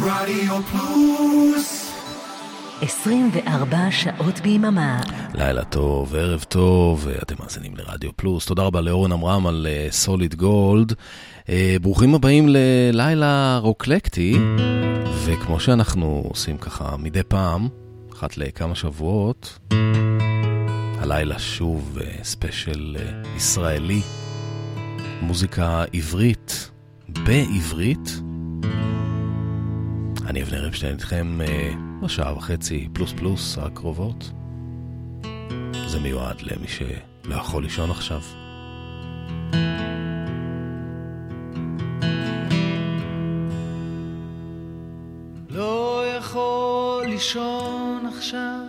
רדיו פלוס 24 שעות ביממה. לילה טוב, ערב טוב, אתם מאזינים לרדיו פלוס. תודה רבה לאורן עמרם על סוליד uh, גולד. Uh, ברוכים הבאים ללילה רוקלקטי, וכמו שאנחנו עושים ככה מדי פעם, אחת לכמה שבועות, הלילה שוב uh, ספיישל uh, ישראלי, מוזיקה עברית, בעברית. אני אבנר אפשטיין איתכם אה, בשעה וחצי פלוס פלוס הקרובות. זה מיועד למי שלא יכול לישון עכשיו. לא יכול לישון עכשיו,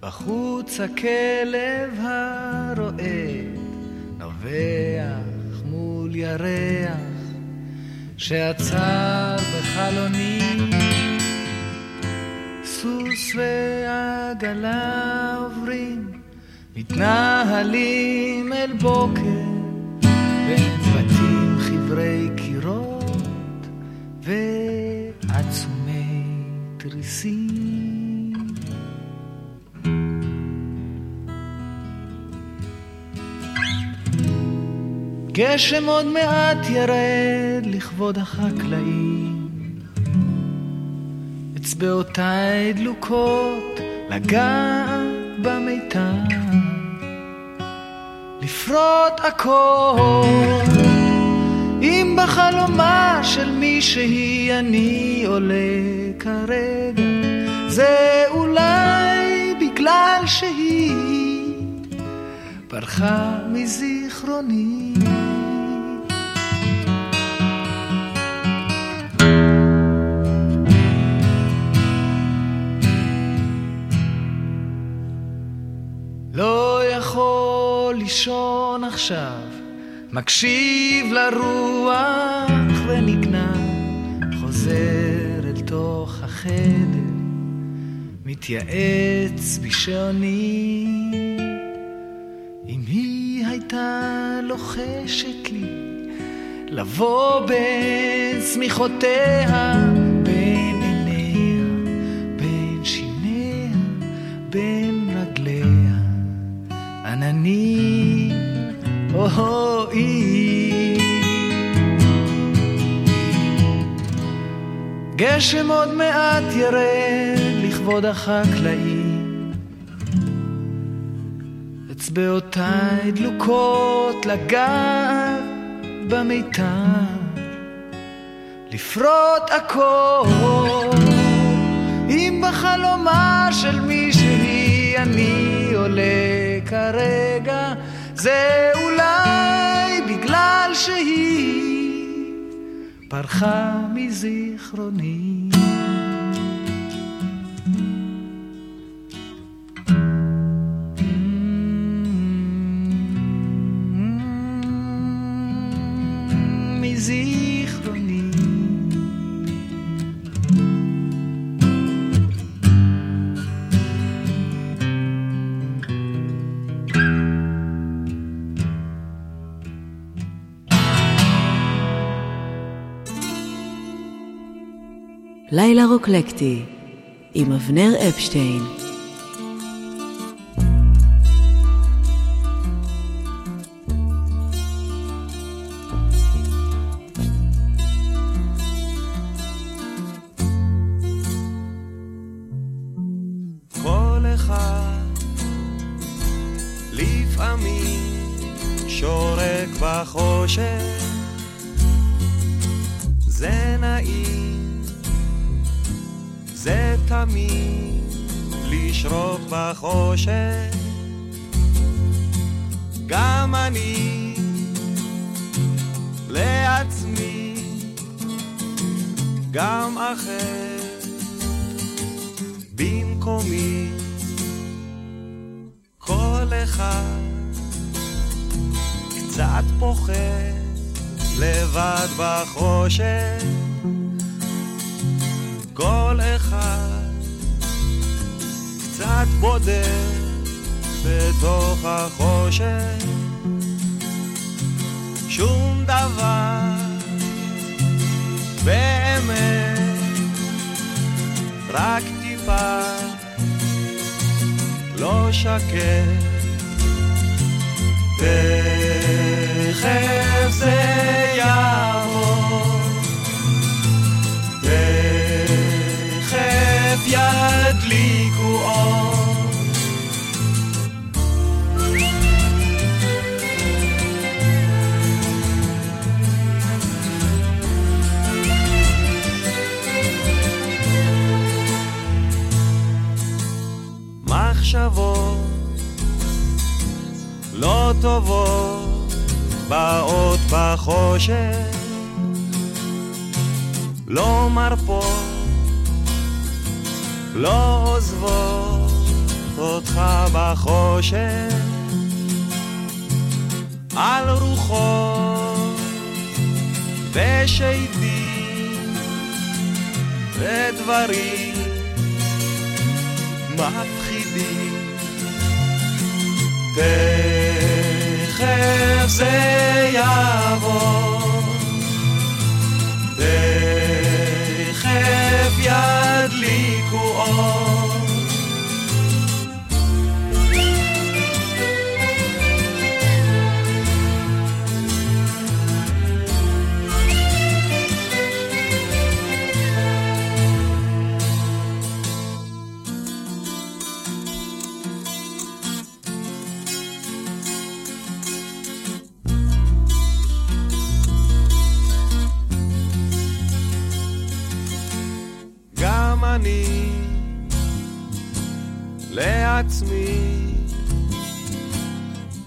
בחוץ הכלב הרועד, נובח מול ירח. שעצר בחלוני סוס ועגלה עוברים מתנהלים אל בוקר בין בתים חברי קירות ועצומי גשם עוד מעט ירד לכבוד החקלאים. אצבעותיי דלוקות לגעת במיתר, לפרוט הכל. אם בחלומה של מישהי אני עולה כרגע, זה אולי בגלל שהיא פרחה מזיכרוני. לישון עכשיו, מקשיב לרוח ונגנע, חוזר אל תוך החדר, מתייעץ בשעוני. אם היא הייתה לוחשת לי, לבוא בין צמיחותיה, בין עיניה, בין שיניה, בין עננים אוי. גשם עוד מעט ירד לכבוד החקלאים. אצבעותיי דלוקות לגעת במיתר, לפרוט הכל. אם בחלומה של מישהי אני עולה כרגע זה אולי בגלל שהיא פרחה מזיכרוני. לילה רוקלקטי עם אבנר אפשטיין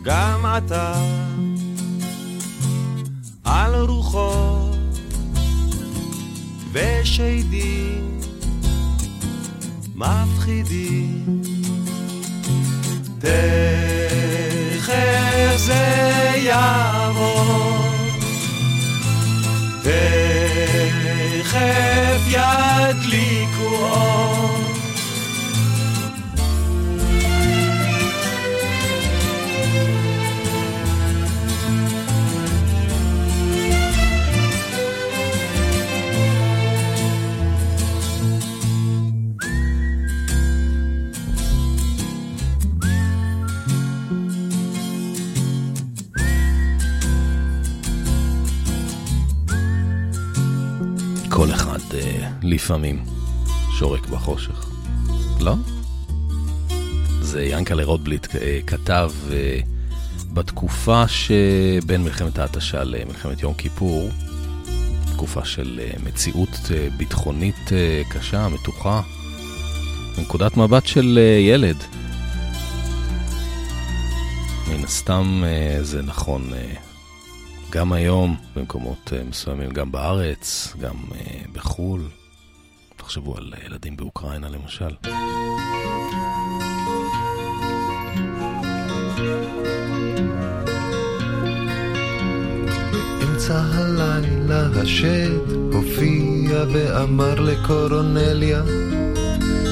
גם אתה על רוחות ושדים מפחידים. תכף זה יעבור, תכף ידליקו אור. לפעמים שורק בחושך. לא? זה ינקלה רוטבליט אה, כתב אה, בתקופה שבין מלחמת ההתשה למלחמת יום כיפור, תקופה של אה, מציאות ביטחונית קשה, מתוחה, מנקודת מבט של ילד. מן הסתם זה נכון גם היום במקומות מסוימים, גם בארץ, גם בחו"ל. תחשבו על ילדים באוקראינה למשל. באמצע הלילה השד הופיע ואמר לקורונליה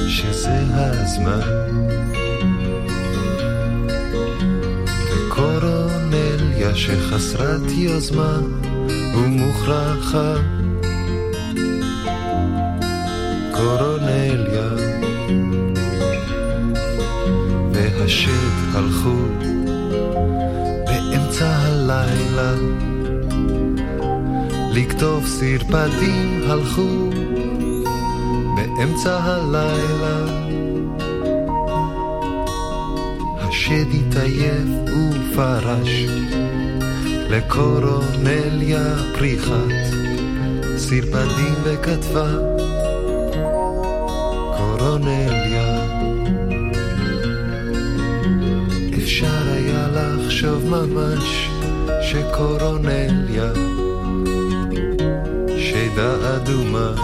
שזה הזמן. וקורונליה שחסרת יוזמה ומוכרחה קורונליה והשד הלכו באמצע הלילה. לכתוב סרפדים הלכו באמצע הלילה. השד התעייף ופרש לקורונליה פריחת סרפדים וכתבה קורונליה אפשר היה לחשוב ממש שקורונליה שדה אדומה.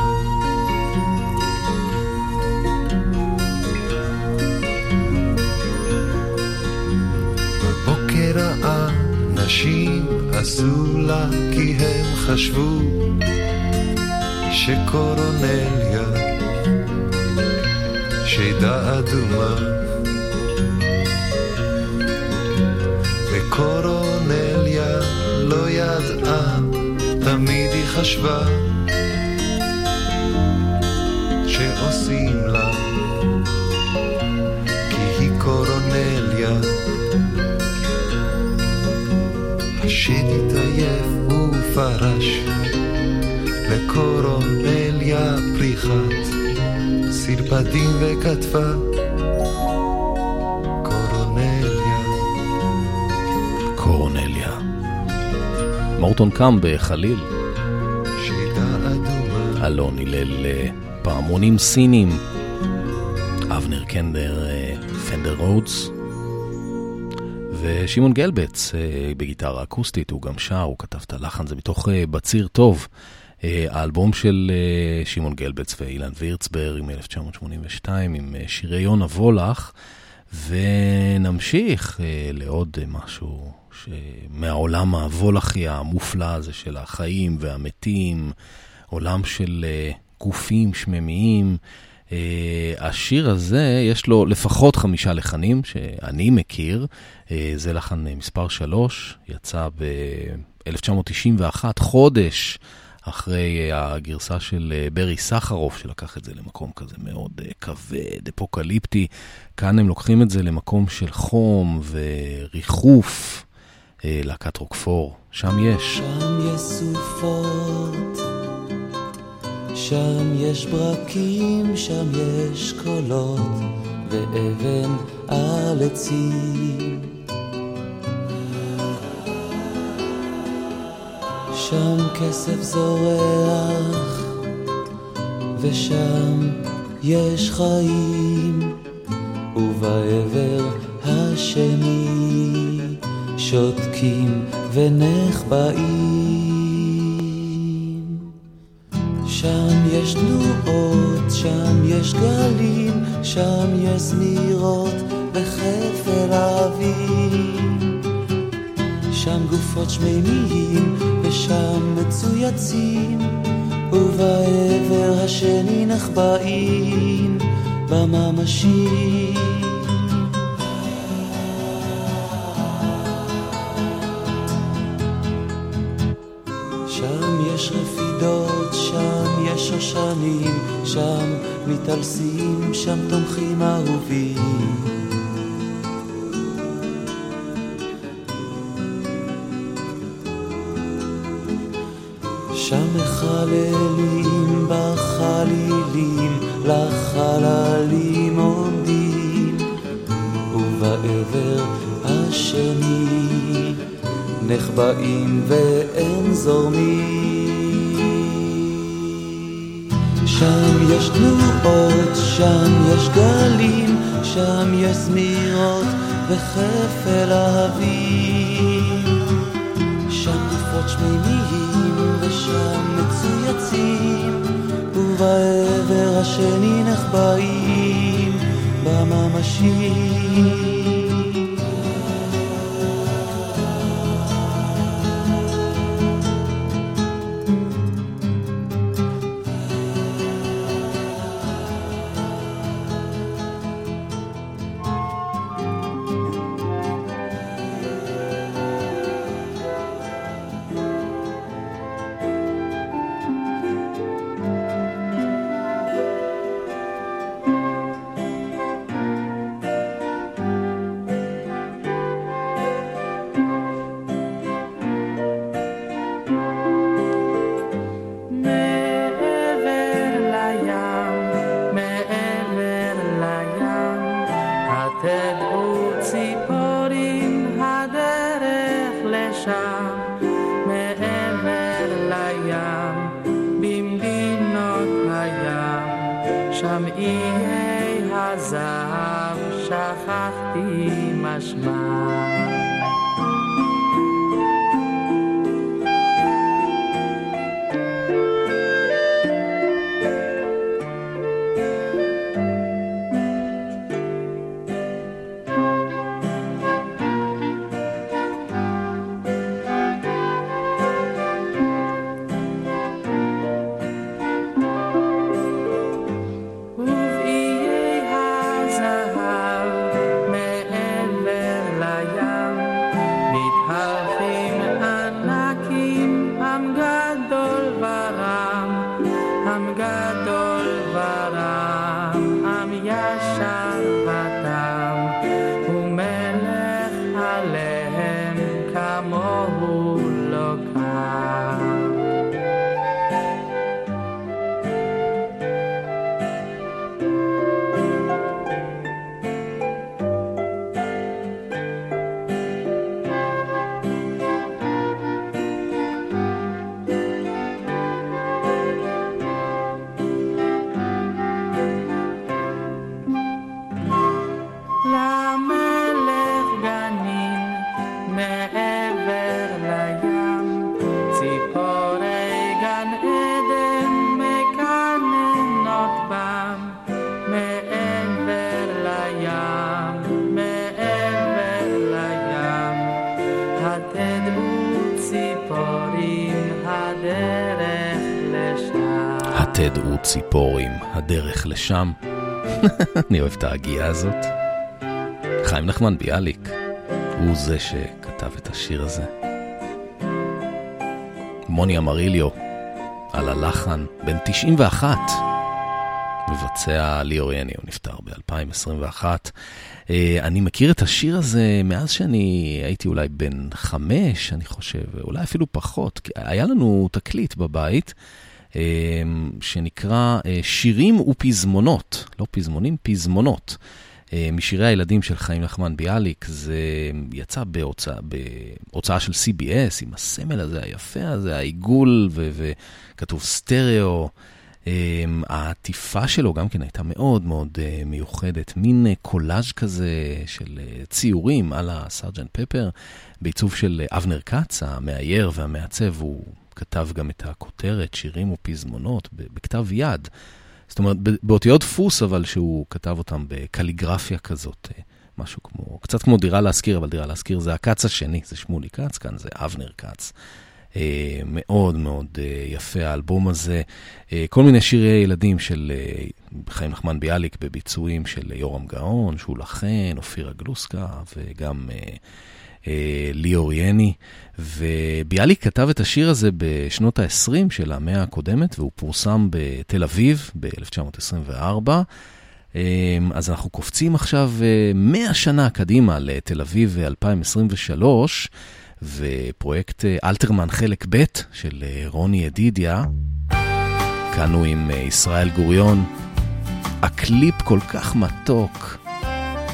בבוקר האנשים עשו לה כי הם חשבו שקורונליה שדה אדומה וקורונליה לא ידעה תמיד היא חשבה שעושים לה, כי היא קורונליה. השיט התעייף ופרש לקורונליה פריחת סרפדים וכתבה קורונליה. קורונליה. מורטון קם בחליל. שיטה אדומה. אלון הלל אה, פעמונים סינים. אבנר קנדר אה, פנדר רודס. ושמעון גלבץ אה, בגיטרה אקוסטית, הוא גם שר, הוא כתב את הלחן, זה מתוך בציר טוב. האלבום של שמעון גלבץ ואילן וירצברג מ-1982 עם שירי יונה וולך. ונמשיך לעוד משהו מהעולם הוולכי המופלא הזה של החיים והמתים, עולם של גופים שממיים. Uh, השיר הזה, יש לו לפחות חמישה לחנים שאני מכיר. Uh, זה לחן מספר 3, יצא ב-1991, חודש אחרי uh, הגרסה של uh, ברי סחרוף, שלקח את זה למקום כזה מאוד uh, כבד, אפוקליפטי. כאן הם לוקחים את זה למקום של חום וריחוף. להקת רוקפור, שם יש. שם יש סופות. שם יש ברקים, שם יש קולות, ואבן על עצים. שם כסף זורח, ושם יש חיים, ובעבר השני שותקים ונחבאים. שם יש תנועות, שם יש גלים, שם יש זמירות בחפר האוויר. שם גופות שמימיים ושם מצויצים, ובעבר השני נחבאים בממשי. שם יש רפידות, שם יש שושנים, שם מתעלסים, שם תומכים אהובים. שם מחללים בחלילים, לחללים עומדים, ובעבר השני נחבאים ואין זורמים. שם יש תנועות, שם יש גלים, שם יש זמירות וחפל אהבים. שם גופות שמימיים ושם מצויצים, ובעבר השני נחבאים בממשי. הדרך לשם. אני אוהב את ההגייה הזאת. חיים נחמן ביאליק, הוא זה שכתב את השיר הזה. מוני אמריליו, על הלחן, בן 91, מבצע ליאור יני, הוא נפטר ב-2021. אה, אני מכיר את השיר הזה מאז שאני הייתי אולי בן חמש, אני חושב, אולי אפילו פחות. היה לנו תקליט בבית. אה, שנקרא אה, שירים ופזמונות, לא פזמונים, פזמונות. משירי הילדים של חיים נחמן ביאליק, זה יצא בהוצאה, בהוצאה של CBS, עם הסמל הזה היפה הזה, העיגול, וכתוב סטריאו. העטיפה שלו גם כן הייתה מאוד מאוד מיוחדת, מין קולאז' כזה של ציורים על הסארג'נט פפר, בעיצוב של אבנר כץ, המאייר והמעצב, הוא כתב גם את הכותרת, שירים ופזמונות, בכתב יד. זאת אומרת, באותיות דפוס, אבל שהוא כתב אותם בקליגרפיה כזאת, uh, משהו כמו, קצת כמו דירה להשכיר, אבל דירה להשכיר זה הכץ השני, זה שמולי כץ, כאן זה אבנר כץ. אה, מאוד מאוד אה, יפה האלבום הזה. אה, כל מיני שירי ילדים של חיים נחמן ביאליק בביצועים של יורם גאון, שולה חן, אופירה גלוסקה וגם ליאור יני. וביאליק כתב את השיר הזה בשנות ה-20 של המאה הקודמת, והוא פורסם בתל אביב ב-1924. אז אנחנו קופצים עכשיו 100 שנה קדימה לתל אביב 2023. ופרויקט אה, אלתרמן חלק ב' של אה, רוני ידידיה. כאן הוא עם אה, ישראל גוריון. הקליפ כל כך מתוק.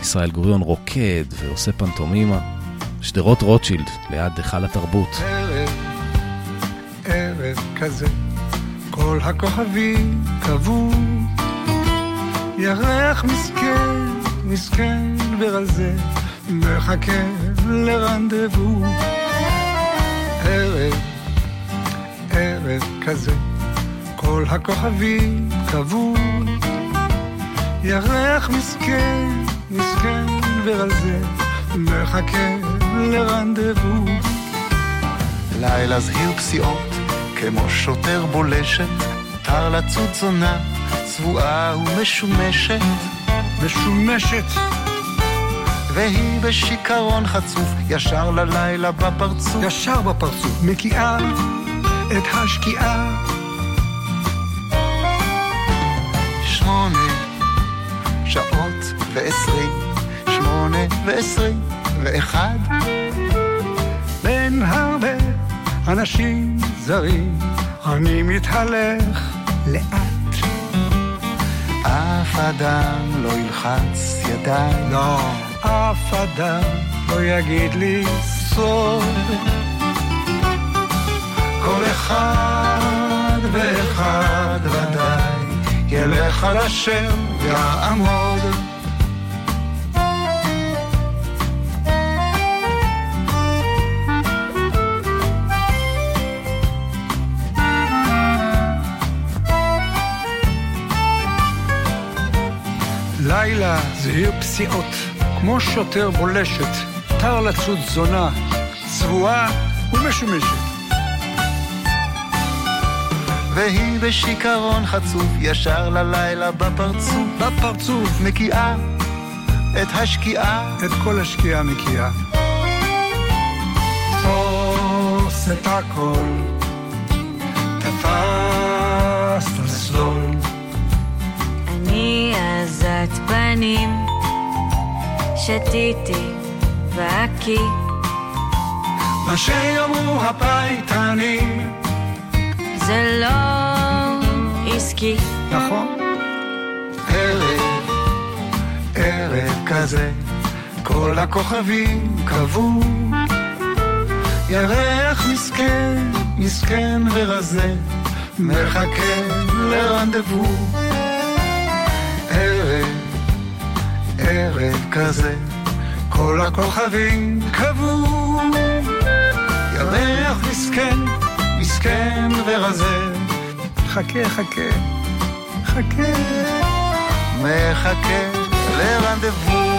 ישראל גוריון רוקד ועושה פנטומימה. שדרות רוטשילד, ליד היכל התרבות. ערב, ערב כזה, כל הכוכבים קבעו. ירח מסכן, מסכן ורזה, מחכה לרנדבו. ערב, ערב כזה, כל הכוכבים קבעו. ירח מסכן, מסכן ורזה, מחכה לרנדבו. לילה זהיר פסיעות, כמו שוטר בולשת, תר לצוד זונה, צבועה ומשומשת. משומשת והיא בשיכרון חצוף, ישר ללילה בפרצוף. ישר בפרצוף, מקיאה את השקיעה. שמונה שעות ועשרים, שמונה ועשרים ואחד. בין הרבה אנשים זרים, אני מתהלך לאט. אף אדם לא ילחץ ידיים. לא. אף אדם לא יגיד לי סוד. כל אחד ואחד ודאי ילך על אשר יעמוד. לילה זהיר פסיעות כמו שוטר בולשת, תר לצוד זונה, צבועה ומשומשת. והיא בשיכרון חצוף, ישר ללילה בפרצוף. בפרצוף. מקיאה את השקיעה. את כל השקיעה מקיאה. תפוס את הכל, תפסת לסלול. אני עזת פנים. שתיתי והקיא. מה שיאמרו הפייטנים זה לא עסקי. נכון. ערב, ערב כזה, כל הכוכבים קבעו. ירח מסכן, מסכן ורזה, מחכה לרנדבו. ערב כזה, כל הכוכבים קבעו. ירח מסכן, מסכן ורזה, חכה, חכה, חכה. מחכה לרנדבו.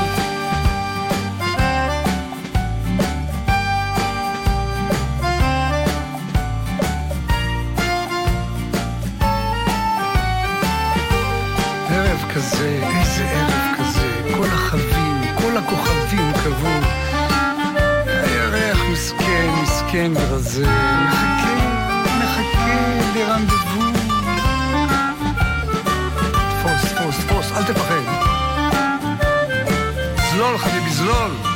כזה, איזה ערב כזה, כל החבים, כל הכוכבים קבעו. הירח מסכן, מסכן ורזה, מחכה, מחכה לרנדבו. תפוס, תפוס, תפוס, אל תפחד. זלול חביבי, זלול.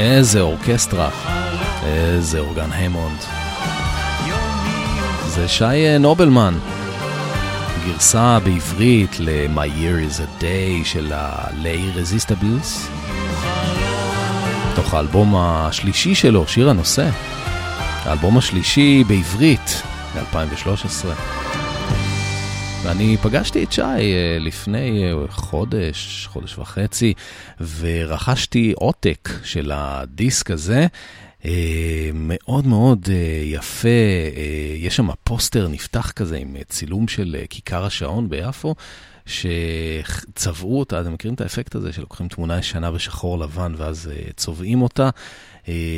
איזה אורקסטרה. איזה אורגן המונד. זה שי אה, נובלמן. גרסה בעברית ל-My Year is a Day של ה-Lay Resistables. תוך האלבום השלישי שלו, שיר הנושא. האלבום השלישי בעברית, ב-2013. ואני פגשתי את שי אה, לפני אה, חודש, חודש וחצי, ורכשתי עותק של הדיסק הזה. אה, מאוד מאוד יפה, יש שם פוסטר נפתח כזה עם צילום של כיכר השעון ביפו, שצבעו אותה, אתם מכירים את האפקט הזה שלוקחים תמונה ישנה בשחור לבן ואז צובעים אותה,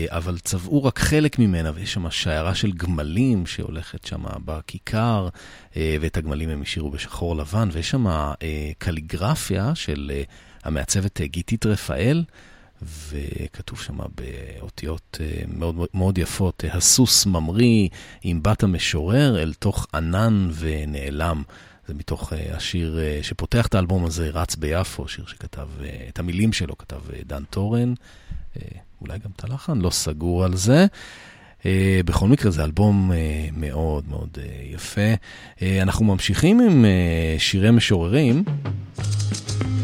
אבל צבעו רק חלק ממנה, ויש שם שיירה של גמלים שהולכת שם בכיכר, אה, ואת הגמלים הם השאירו בשחור לבן, ויש שם אה, קליגרפיה של אה, המעצבת אה, גיתית רפאל. וכתוב שם באותיות אה, מאוד, מאוד יפות, אה, הסוס ממריא עם בת המשורר אל תוך ענן ונעלם. זה מתוך השיר שפותח את האלבום הזה, רץ ביפו, שיר שכתב, את המילים שלו כתב דן טורן, אולי גם את הלחן, לא סגור על זה. Uh, בכל מקרה זה אלבום uh, מאוד מאוד uh, יפה. Uh, אנחנו ממשיכים עם uh, שירי משוררים.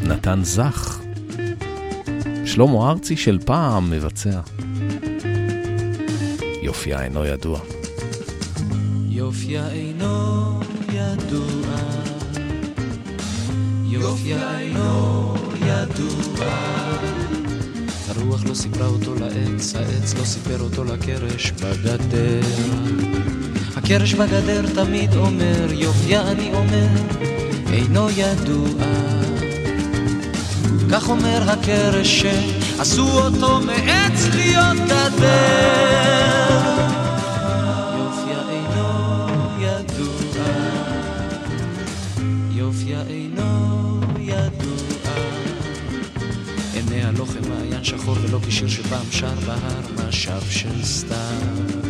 נתן זך, שלמה ארצי של פעם מבצע. יופייה אינו ידוע. יופייה אינו ידוע, יופייה אינו ידוע. הרוח לא סיפרה אותו לעץ, העץ לא סיפר אותו לקרש בגדר. הקרש בגדר תמיד אומר, יופייה אני אומר, אינו ידוע. כך אומר הקרש שעשו אותו מעץ להיות גדר. שחור ולא כשיר שפעם שר בהר משב של סתיו.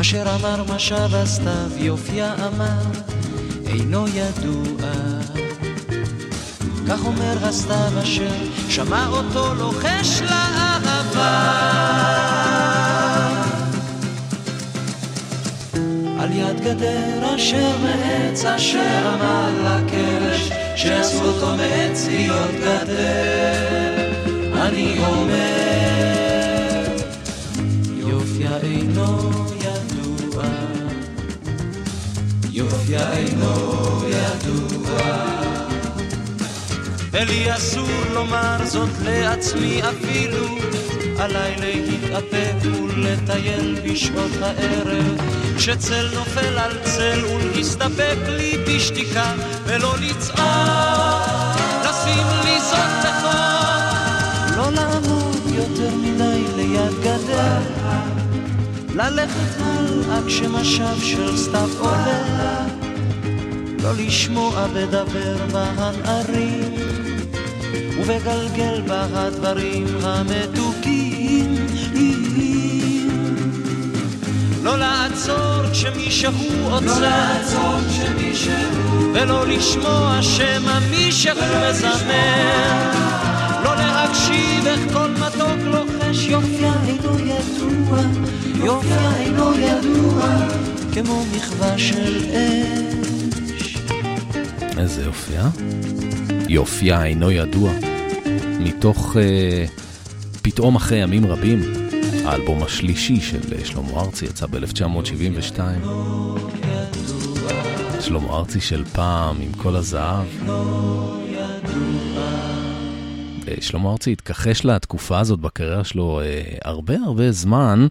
אשר אמר משב הסתיו, יופיה אמר, אינו ידוע. כך אומר הסתיו אשר שמע אותו לוחש לאהבה. על יד גדר אשר מעץ אשר אמר לקרש שעשו אותו מעץ להיות גדר. אני אומר יופיה אינו ידוע. יופיה אינו ידוע. ולי אסור לומר זאת לעצמי אפילו, עליי להתאפק ולטייל בשעות הערב, כשצל נופל על צל ולהסתפק לי בשתיקה, ולא לצעוק, לשים לי זאת בחוק, לא לעמוד יותר מדי ליד גדר, ללכת הלאה כשמשב של סתיו עולה. לא לשמוע בדבר בהנערים ובגלגל בה הדברים המתוקים. לא לעצור כשמישהו עוצר, ולא לשמוע שמא מישהו מזמר, לא להקשיב איך כל מתוק לוחש יופייה אינו ידוע, יופייה אינו ידוע, כמו מחווה של אש. איזה יופייה? יופייה אינו ידוע. מתוך uh, פתאום אחרי ימים רבים, האלבום השלישי של uh, שלמה ארצי יצא ב-1972. שלמה ארצי של פעם, עם כל הזהב. שלמה ארצי התכחש לתקופה הזאת בקריירה שלו uh, הרבה הרבה זמן.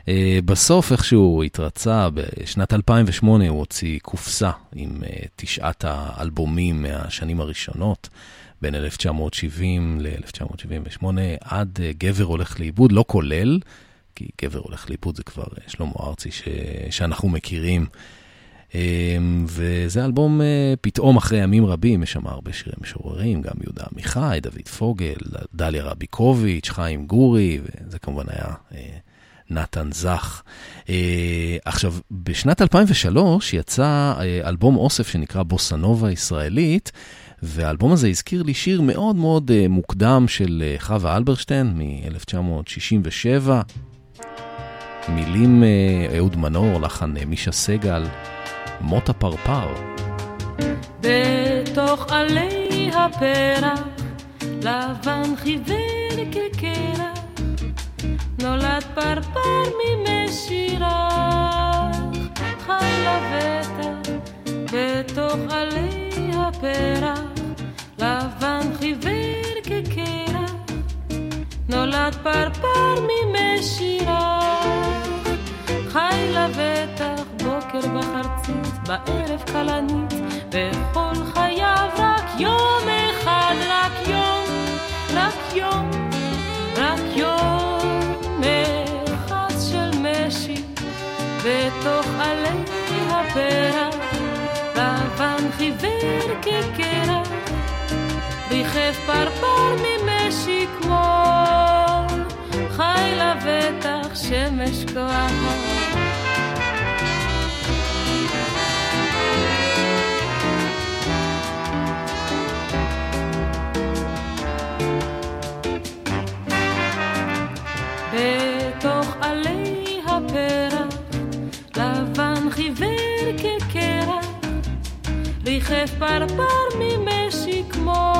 Uh, בסוף איכשהו התרצה, בשנת 2008 הוא הוציא קופסה עם uh, תשעת האלבומים מהשנים הראשונות. בין 1970 ל-1978, עד גבר הולך לאיבוד, לא כולל, כי גבר הולך לאיבוד זה כבר שלמה ארצי ש... שאנחנו מכירים. Um, וזה אלבום uh, פתאום אחרי ימים רבים, יש שם הרבה שירי משוררים, גם יהודה עמיחי, דוד פוגל, דליה רביקוביץ', חיים גורי, וזה כמובן היה uh, נתן זך. Uh, עכשיו, בשנת 2003 יצא אלבום אוסף שנקרא בוסנובה ישראלית, והאלבום הזה הזכיר לי שיר מאוד מאוד מוקדם של חווה אלברשטיין מ-1967. מילים אהוד מנור, לחן מישה סגל, מות הפרפר. בתוך עלי הפרח, לבן חיוור כקרח, נולד פרפר ממשירך, חי לבטח, בתוך עלי הפרח. לבן חיוור כקרח, נולד פרפר ממשירה. חי לבטח בוקר בחרצית, בערב כלנית, וכל חייו רק יום אחד, רק יום, רק יום, רק יום אחד של משי, בתוך עלי הפרח, לבן חיוור כקרח. ריחף פרפר ממשי כמו חי לבטח שמש כוח. חיוור כקרח ריחף פרפר ממשי כמו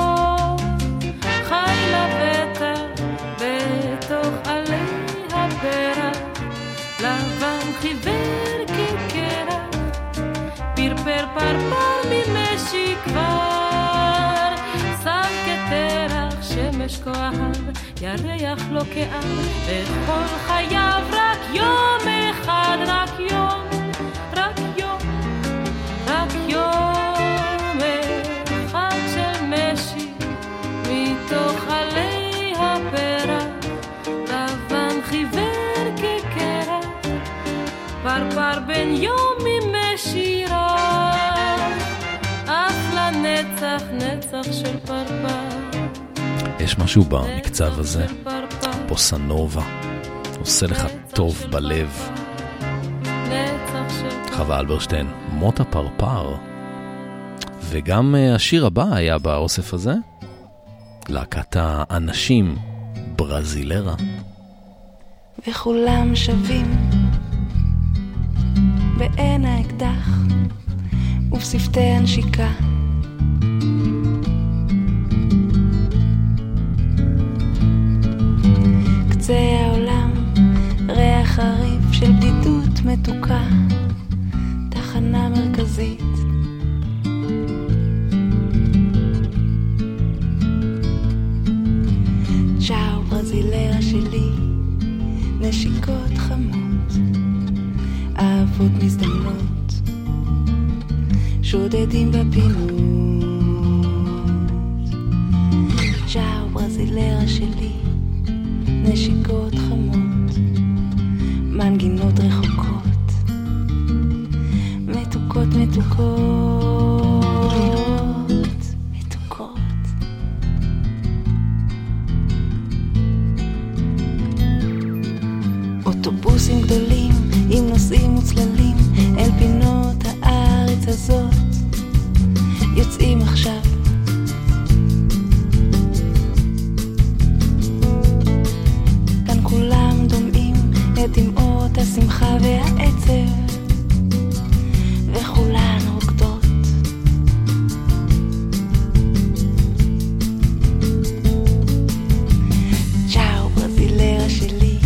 חי לבטח בתוך עלי הפרח לבן חיוור כקרח פרפר פרפר ממשי כבר. השמש כה אהב, ירח לא כאב, וכל חייו רק יום אחד, רק יום, פרפר בן יום משירה, אף לנצח נצח של פרפר. יש משהו במקצב הזה, בוסנובה, עושה לך טוב בלב. חווה אלברשטיין, מות הפרפר. וגם אה, השיר הבא היה באוסף הזה, להקת האנשים, ברזילרה. וכולם שווים בעין האקדח ובשפתי הנשיקה. קצה העולם, ריח חריף של בדידות מתוקה, תחנה מרכזית. צ'או ברזילרה שלי, נשיקות חמות, אהבות מזדמנות, שודדים בפינות. צ'או ברזילרה שלי, נשיקות חמות, מנגינות רחוקות, מתוקות, מתוקות. השמחה והעצב וכולן רוקדות. צ'או ברזילרה שלי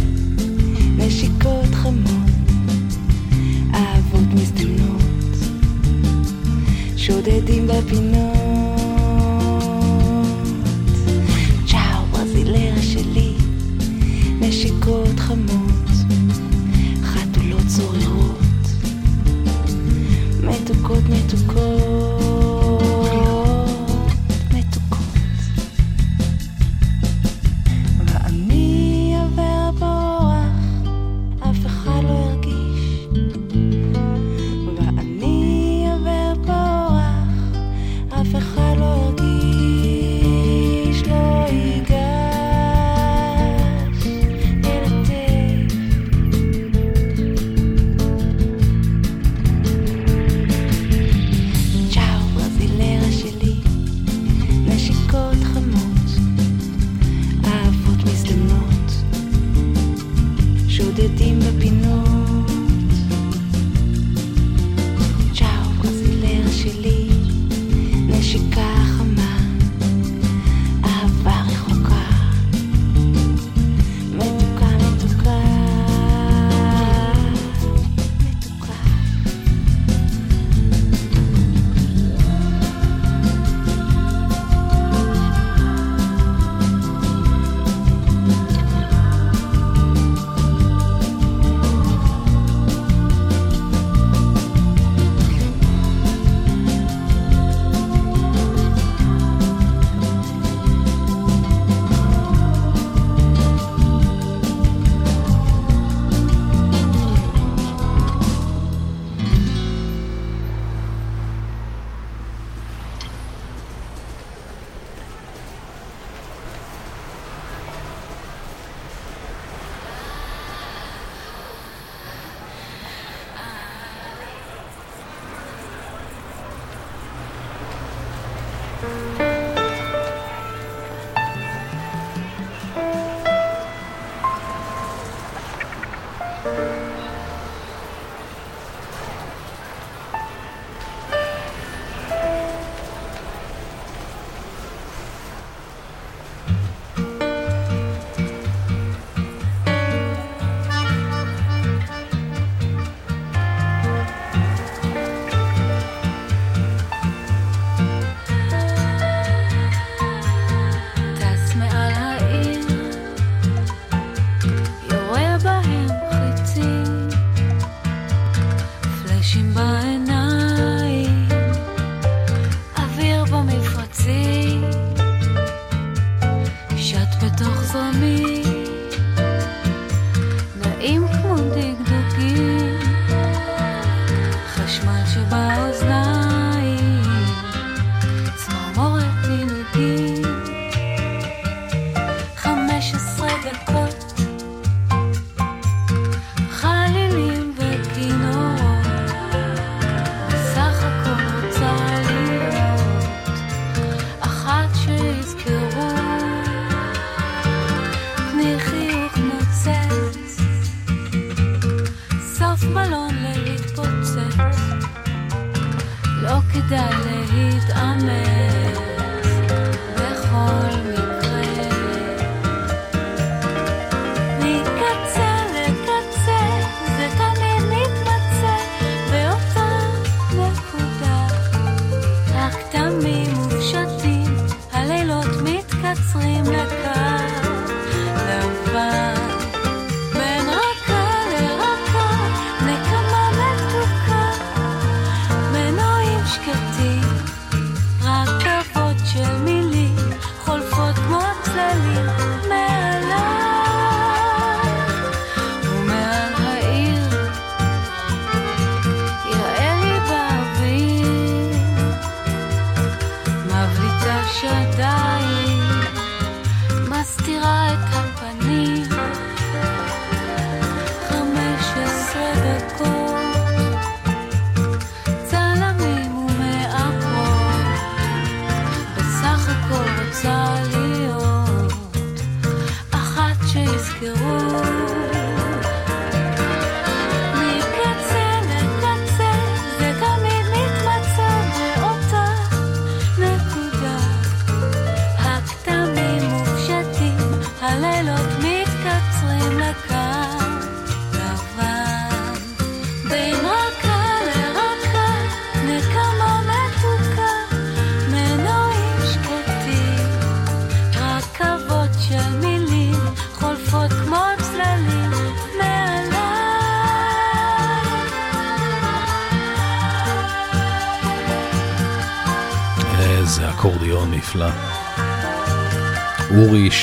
נשיקות חמות אהבות מזדמנות. שודדים בפינות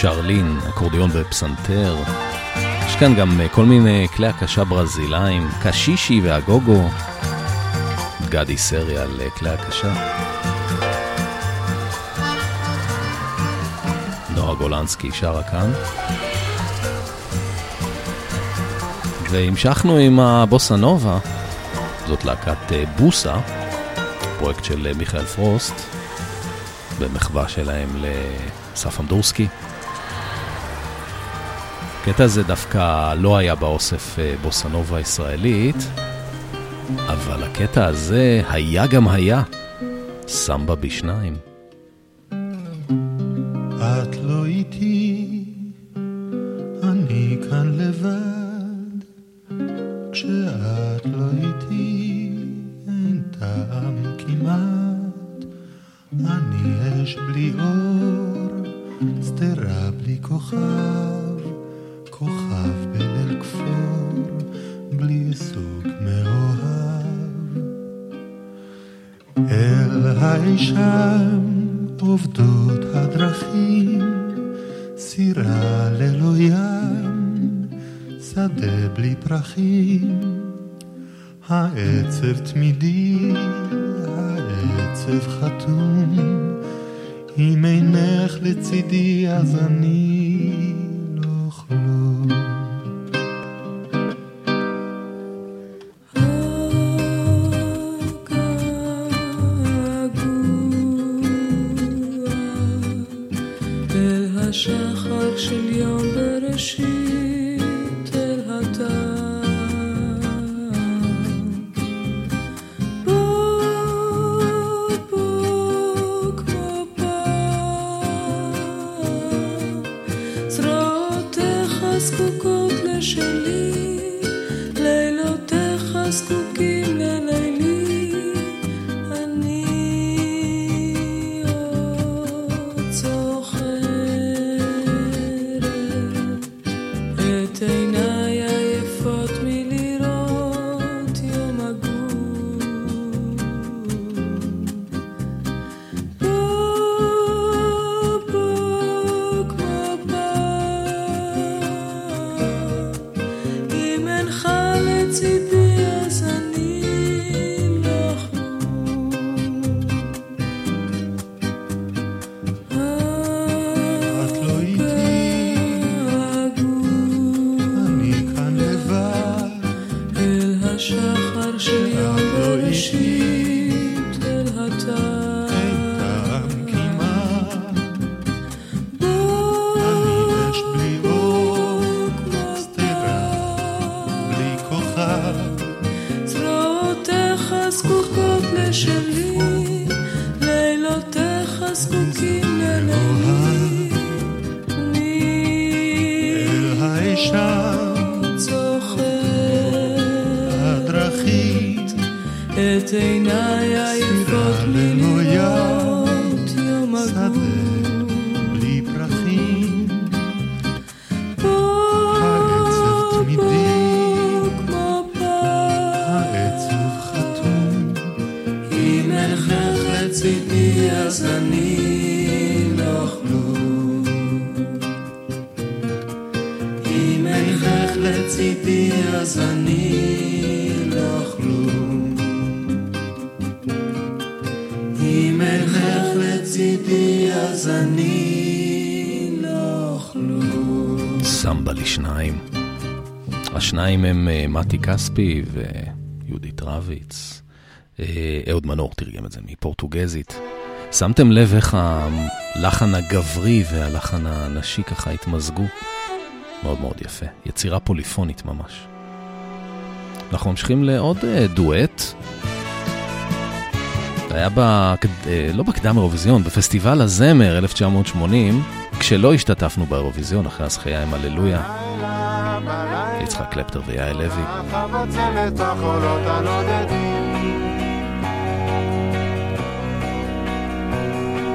שרלין, אקורדיון ופסנתר. יש כאן גם אה, כל מיני כלי הקשה ברזילאים, קשישי והגוגו. גדי סרי על אה, כלי הקשה. נועה גולנסקי שרה כאן. והמשכנו עם הבוסה נובה, זאת להקת אה, בוסה, פרויקט של מיכאל פרוסט, במחווה שלהם לאסף אמדורסקי. הקטע הזה דווקא לא היה באוסף אה, בוסנובה ישראלית, אבל הקטע הזה היה גם היה, סמבה בשניים. מתי כספי ויהודית רביץ. אה, אהוד מנור תרגם את זה מפורטוגזית. שמתם לב איך הלחן הגברי והלחן הנשי ככה התמזגו? מאוד מאוד יפה. יצירה פוליפונית ממש. אנחנו ממשיכים לעוד אה, דואט. זה היה. אה, לא בקדם אירוויזיון, בפסטיבל הזמר 1980, כשלא השתתפנו באירוויזיון אחרי הזכייה עם הללויה. קלפטר ויעל לוי.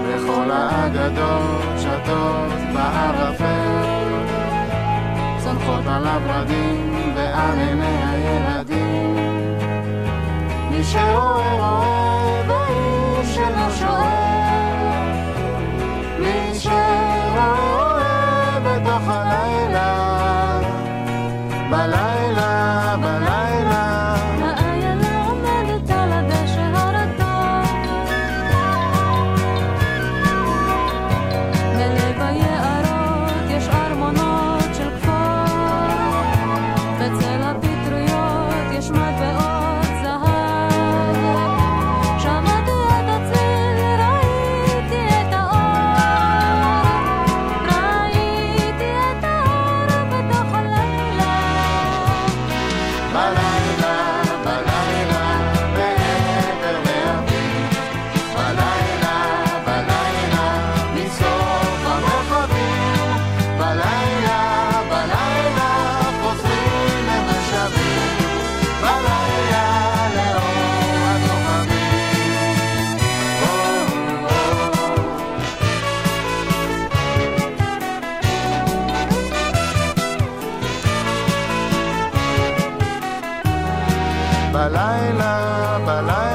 וכל האגדות שטות בערפל, צונחות על הורדים ועל עיני הילדים. מי שאוהב אוהב, האיש שלא שואל, בלילה, בלילה,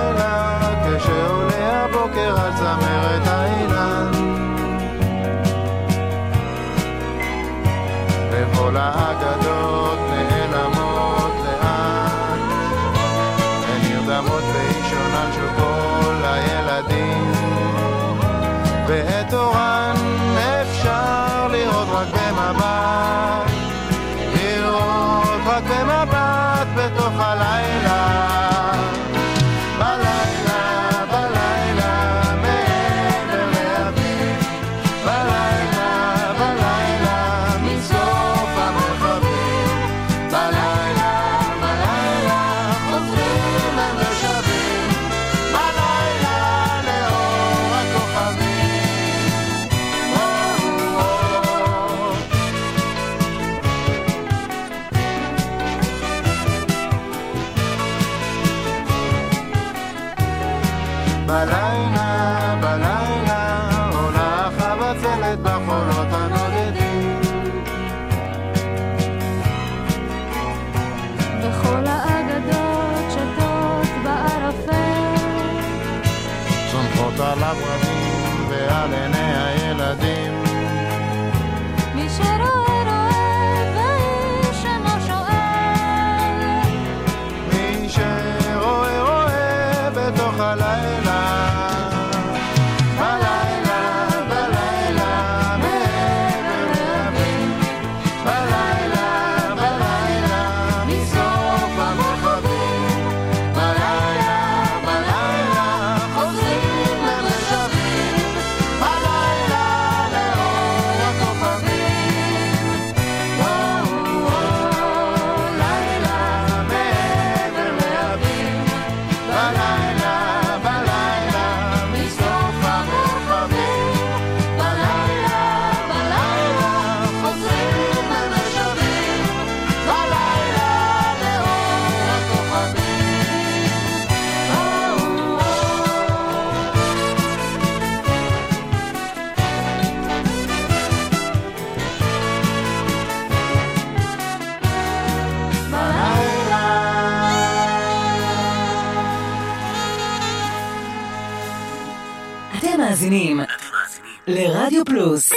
לרדיו פלוס.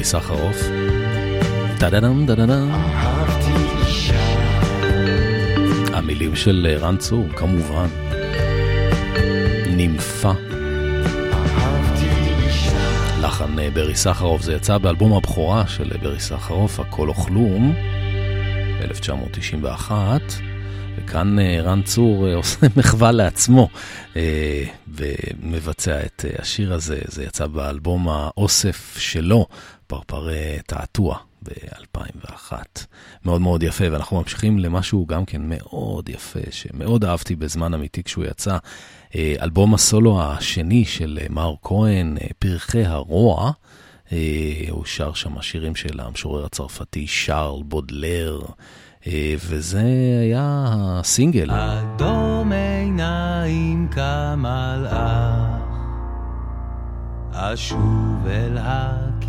אה, ברי סחרוף. טה-דה-דם, טה-דה-דם. המילים של אה, רן צור, כמובן. נימפה. לחן אה, ברי סחרוף, זה יצא באלבום הבכורה של ברי סחרוף, הכל או כלום, 1991. וכאן רן צור עושה מחווה לעצמו ומבצע את השיר הזה, זה יצא באלבום האוסף שלו, פרפרי תעתוע ב-2001. מאוד מאוד יפה, ואנחנו ממשיכים למשהו גם כן מאוד יפה, שמאוד אהבתי בזמן אמיתי כשהוא יצא. אלבום הסולו השני של מר כהן, פרחי הרוע. הוא שר שם שירים של המשורר הצרפתי שרל בודלר. וזה היה הסינגל. אדום עיניים כמלאך, אשוב אל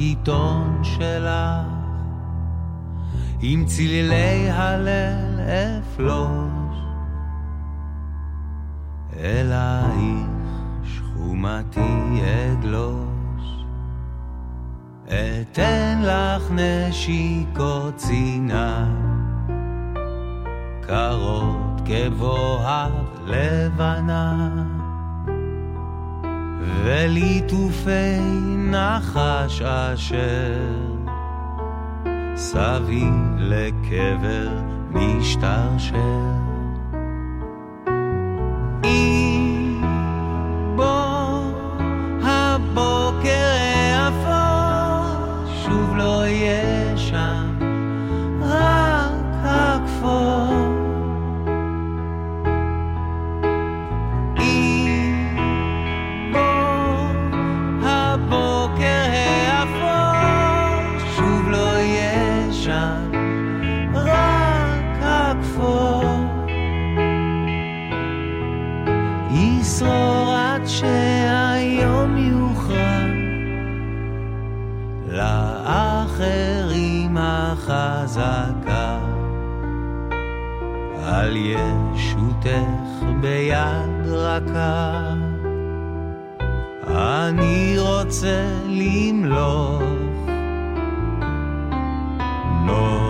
הקיטון שלך, עם צלילי הלל אפלוש, אלייך שכומתי אגלוש, אתן לך נשיקות ציניים. קרות כבוהב לבנה וליטופי נחש אשר סביב לקבר משתרשר. על ישותך ביד רכה. אני רוצה למלוך נורא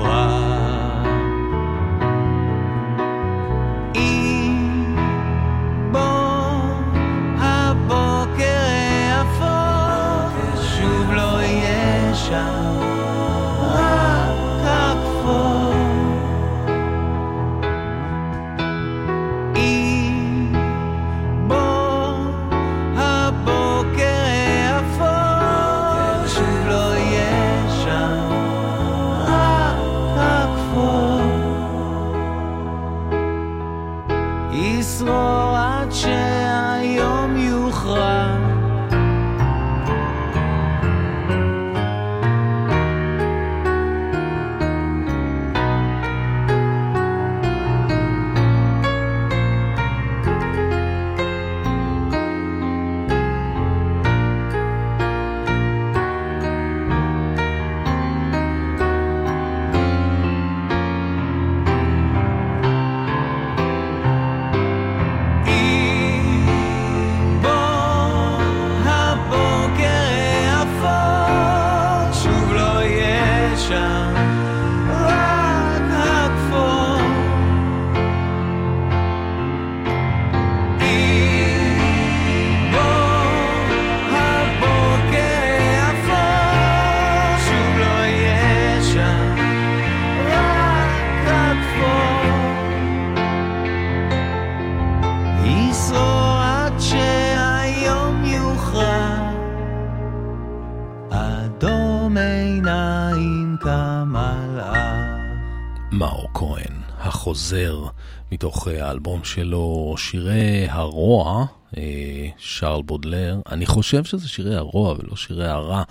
חוזר מתוך האלבום שלו, שירי הרוע, שרל בודלר. אני חושב שזה שירי הרוע ולא שירי הרע,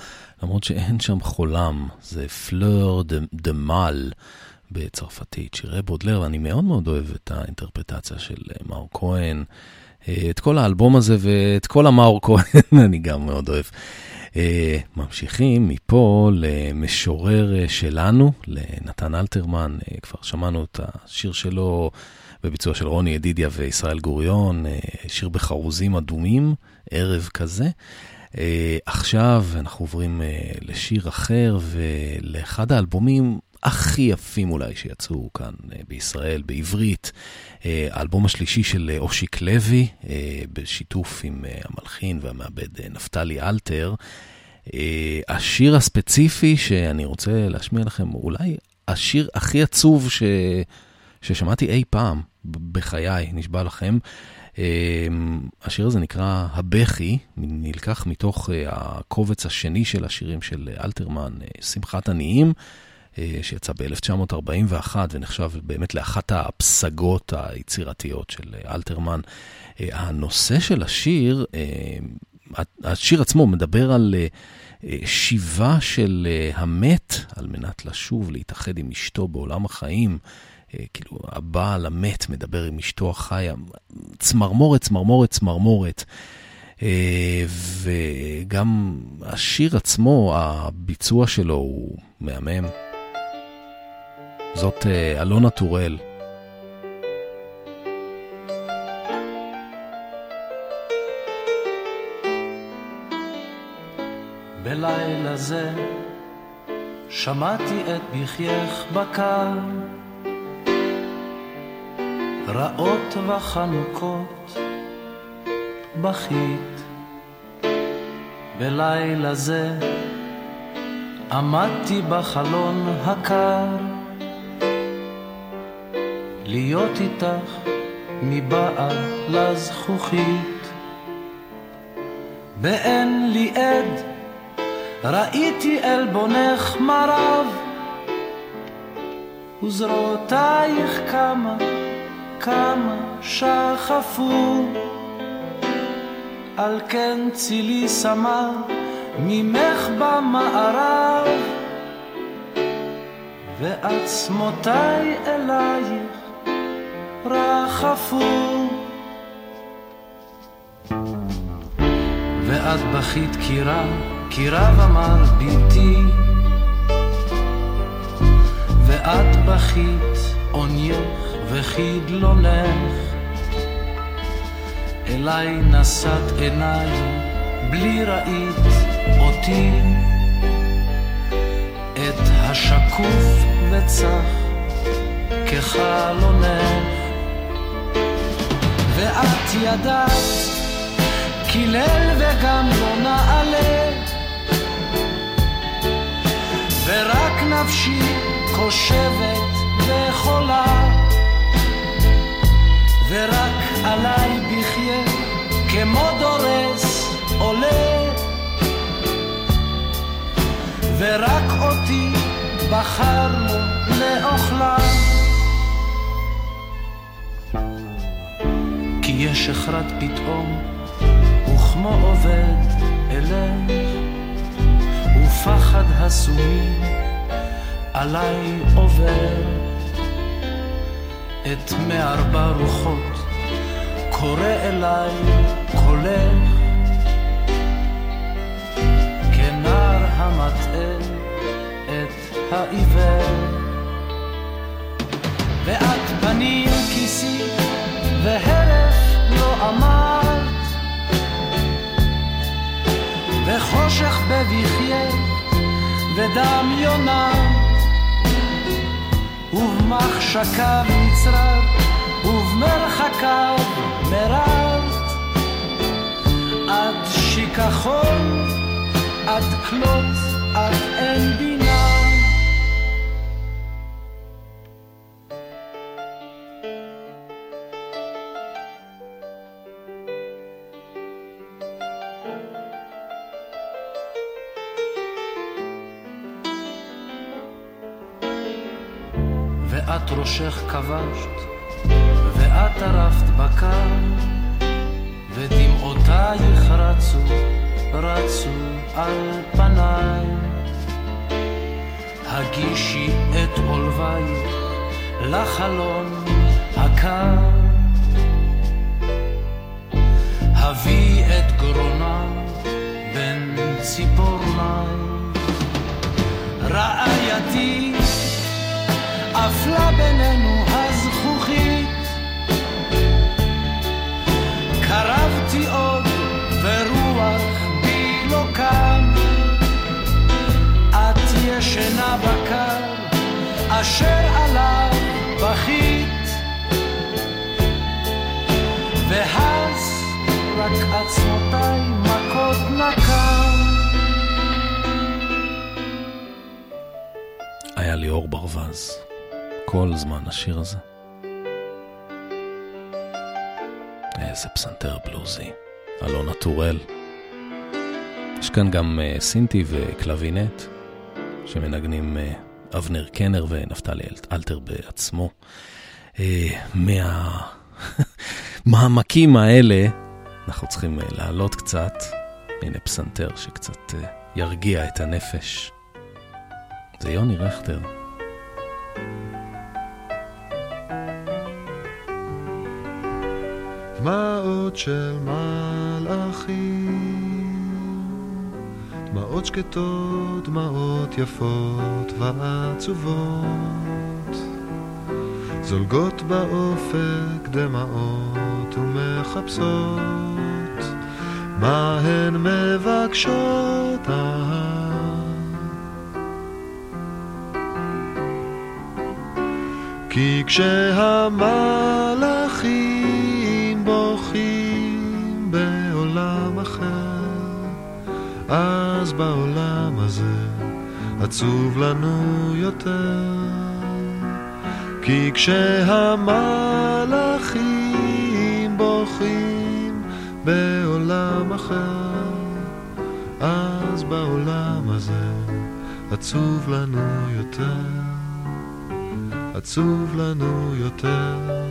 למרות שאין שם חולם, זה פלור דה מאל בצרפתית, שירי בודלר, ואני מאוד מאוד אוהב את האינטרפטציה של מאור כהן. את כל האלבום הזה ואת כל המאור כהן אני גם מאוד אוהב. Uh, ממשיכים מפה למשורר שלנו, לנתן אלתרמן, uh, כבר שמענו את השיר שלו בביצוע של רוני ידידיה וישראל גוריון, שיר בחרוזים אדומים, ערב כזה. עכשיו אנחנו עוברים לשיר אחר ולאחד האלבומים הכי יפים אולי שיצאו כאן בישראל, בעברית. האלבום השלישי של אושיק לוי, בשיתוף עם המלחין והמעבד נפתלי אלתר. השיר הספציפי שאני רוצה להשמיע לכם, אולי השיר הכי עצוב ש... ששמעתי אי פעם בחיי, נשבע לכם. השיר הזה נקרא הבכי, נלקח מתוך הקובץ השני של השירים של אלתרמן, שמחת עניים. שיצא ב-1941 ונחשב באמת לאחת הפסגות היצירתיות של אלתרמן. הנושא של השיר, השיר עצמו מדבר על שיבה של המת על מנת לשוב, להתאחד עם אשתו בעולם החיים. כאילו, הבעל המת מדבר עם אשתו החיה, צמרמורת, צמרמורת, צמרמורת. וגם השיר עצמו, הביצוע שלו הוא מהמם. זאת אלונה טורל. בלילה זה שמעתי את בחייך בקר, רעות וחנוקות בכית. בלילה זה עמדתי בחלון הקר, להיות איתך מבעד לזכוכית. באין לי עד ראיתי עלבונך מרב, וזרועותייך כמה, כמה שחפו. על כן צילי סמר ממך במערב, ועצמותיי אלייך רחפו. ואת בכית קירה כי רב אמר בלתי, ואת בכית עונייך וחידלונך, אליי נשאת עיניים בלי ראית אותי, את השקוף וצח כחלונך, ואת ידעת כי ליל וגם לא נעלה. ורק נפשי חושבת וחולה, ורק עליי בחיה כמו דורס עולה, ורק אותי בחרנו לאוכלה. יש אחד פתאום, וכמו עובד אלך. ופחד הסומים עליי עובר את מארבע רוחות קורא אליי קולך כנער המטעה את העיוור ואת פנים כיסי והרף לא אמרת. וחושך בבכייך ודמיונה ובמחשקיו נצרד ובמרחקיו מרד עד שיכחון עד כלות עד אין בינה ראשך כבשת, ואת ערפת בקר, ודמעותייך רצו, רצו על פניי. הגישי את עולבייך לחלון הקר, הביא את גרונם בין ציפורניי. רעייתי אפלה בינינו הזכוכית. קרבתי עוד ורוח בי לא קם. את ישנה בקר אשר עליו בכית. ואז רק עצמותיי מכות נקם. היה ליאור ברווז. כל זמן השיר הזה. איזה פסנתר בלוזי, אלונה טורל. יש כאן גם uh, סינטי וקלווינט, שמנגנים uh, אבנר קנר ונפתלי אלתר בעצמו. Uh, מהמעמקים האלה, אנחנו צריכים uh, לעלות קצת. הנה פסנתר שקצת uh, ירגיע את הנפש. זה יוני רכטר. דמעות של מלאכים, דמעות שקטות, דמעות יפות ועצובות, זולגות באופק דמעות ומחפשות, מה הן מבקשות. כי כשהמלאכים אז בעולם הזה עצוב לנו יותר. כי כשהמלאכים בוכים בעולם אחר, אז בעולם הזה עצוב לנו יותר. עצוב לנו יותר.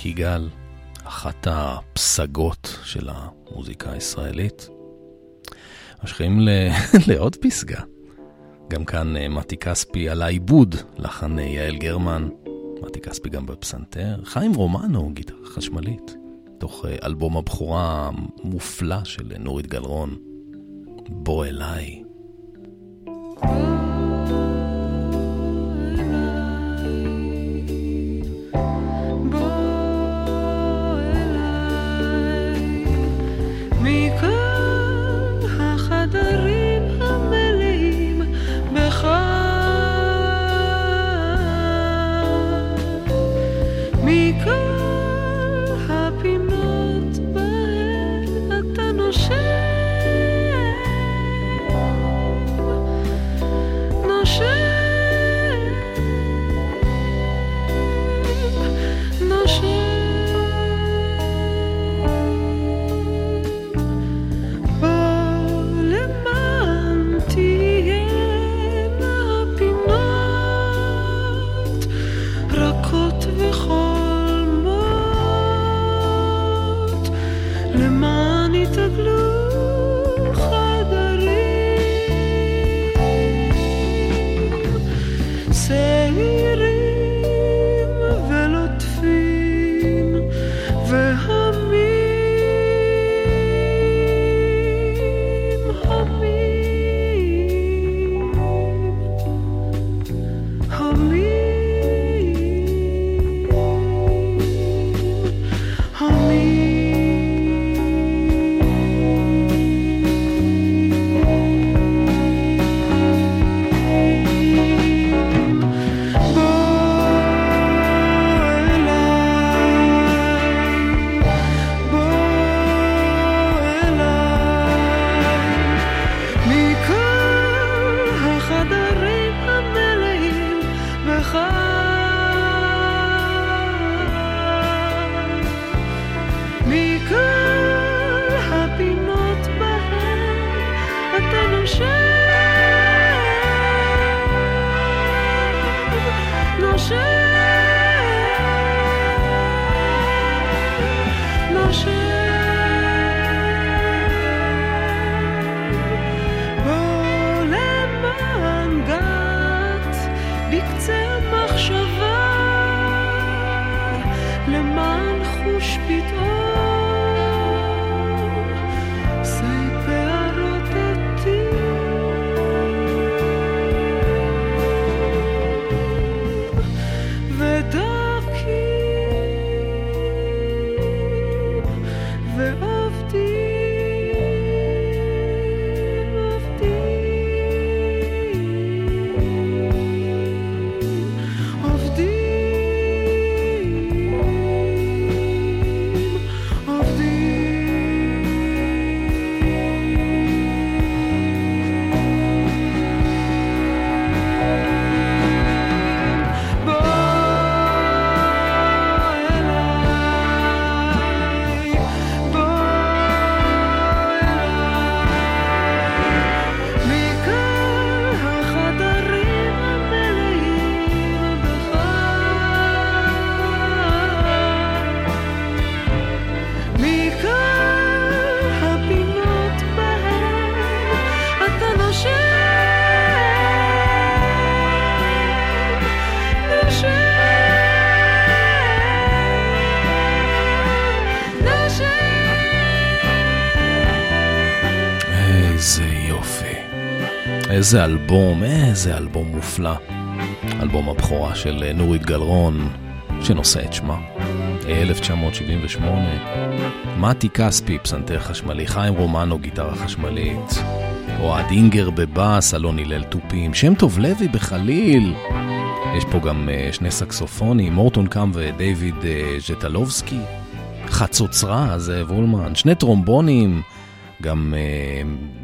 מק יגאל, אחת הפסגות של המוזיקה הישראלית. ממשיכים ל... לעוד פסגה. גם כאן אה, מתי כספי על העיבוד, לחן אה, יעל גרמן, מתי כספי גם בפסנתר, חיים רומנו, גיטרה חשמלית, תוך אה, אלבום הבכורה המופלא של נורית גלרון, בוא אליי. איזה אלבום, איזה אלבום מופלא. אלבום הבכורה של אה, נורית גלרון, שנושא את שמה. 1978. מתי כספי, פסנתר חשמלי, חיים רומנו, גיטרה חשמלית, אוהד אינגר בבאס, אלון הלל תופים, שם טוב לוי בחליל. יש פה גם uh, שני סקסופונים, מורטון קאם ודייוויד uh, ז'טלובסקי. חצוצרה, זאב אולמן, שני טרומבונים, גם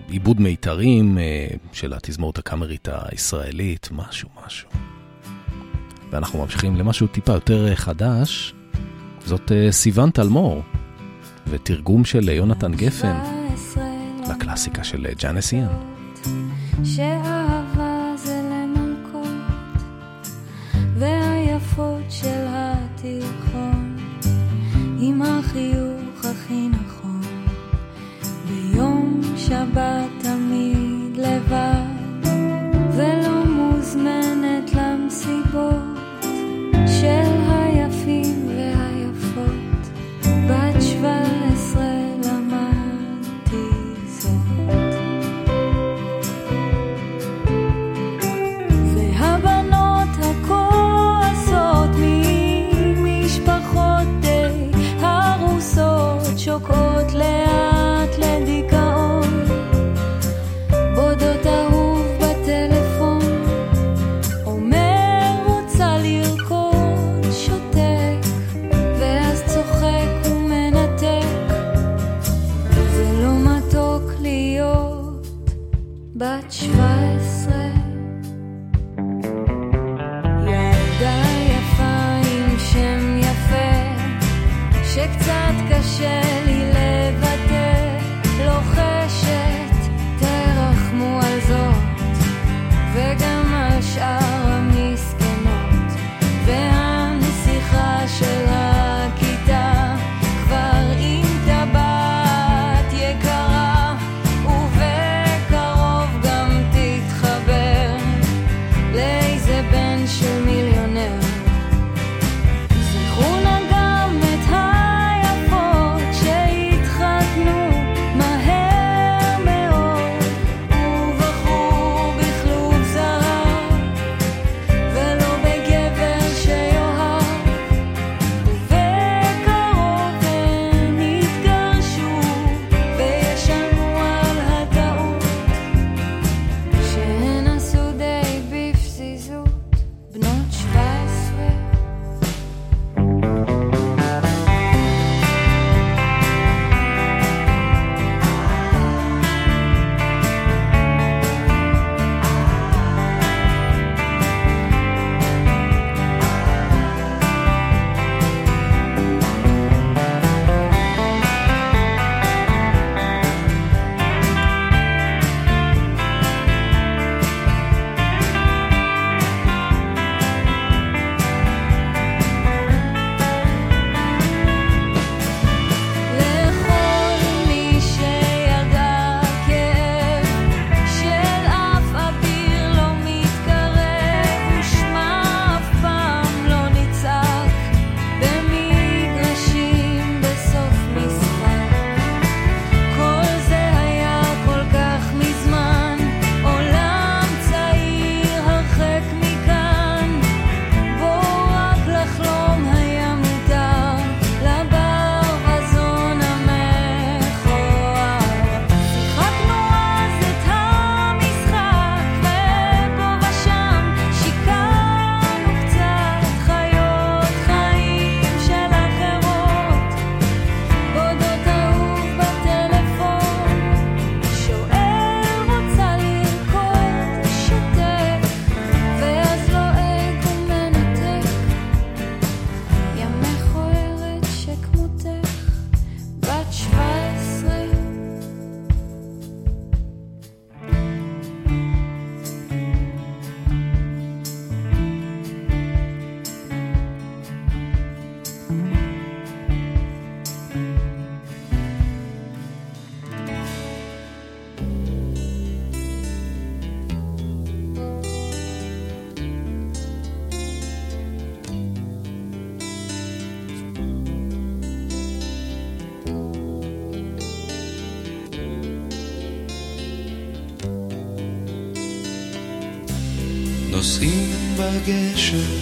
עיבוד מיתרים uh, של התזמורת הקאמרית הישראלית, משהו משהו. ואנחנו ממשיכים למשהו טיפה יותר חדש, זאת uh, סיוון תלמור, ותרגום של יונתן גפן לקלאסיקה של ג'אנסיאן. שאהבה נוסעים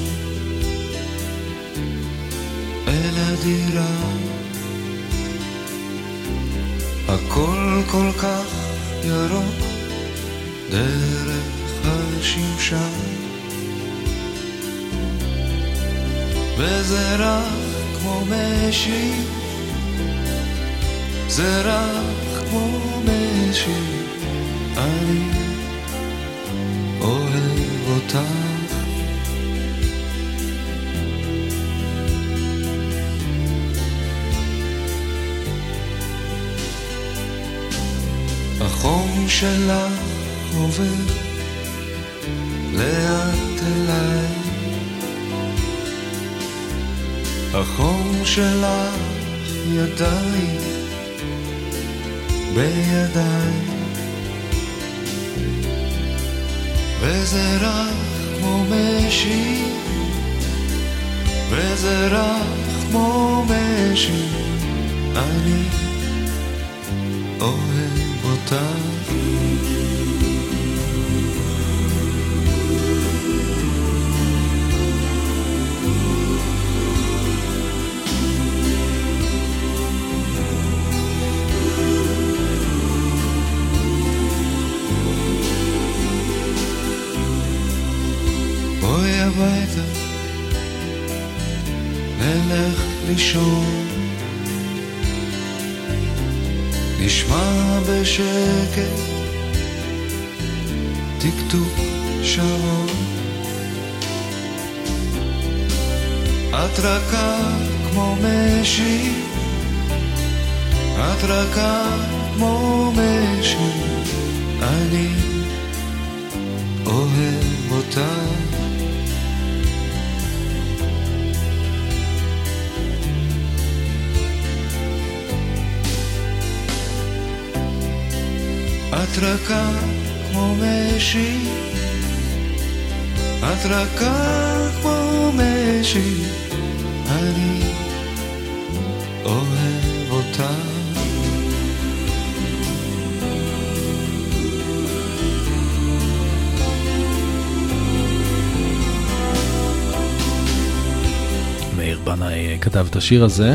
את השיר הזה,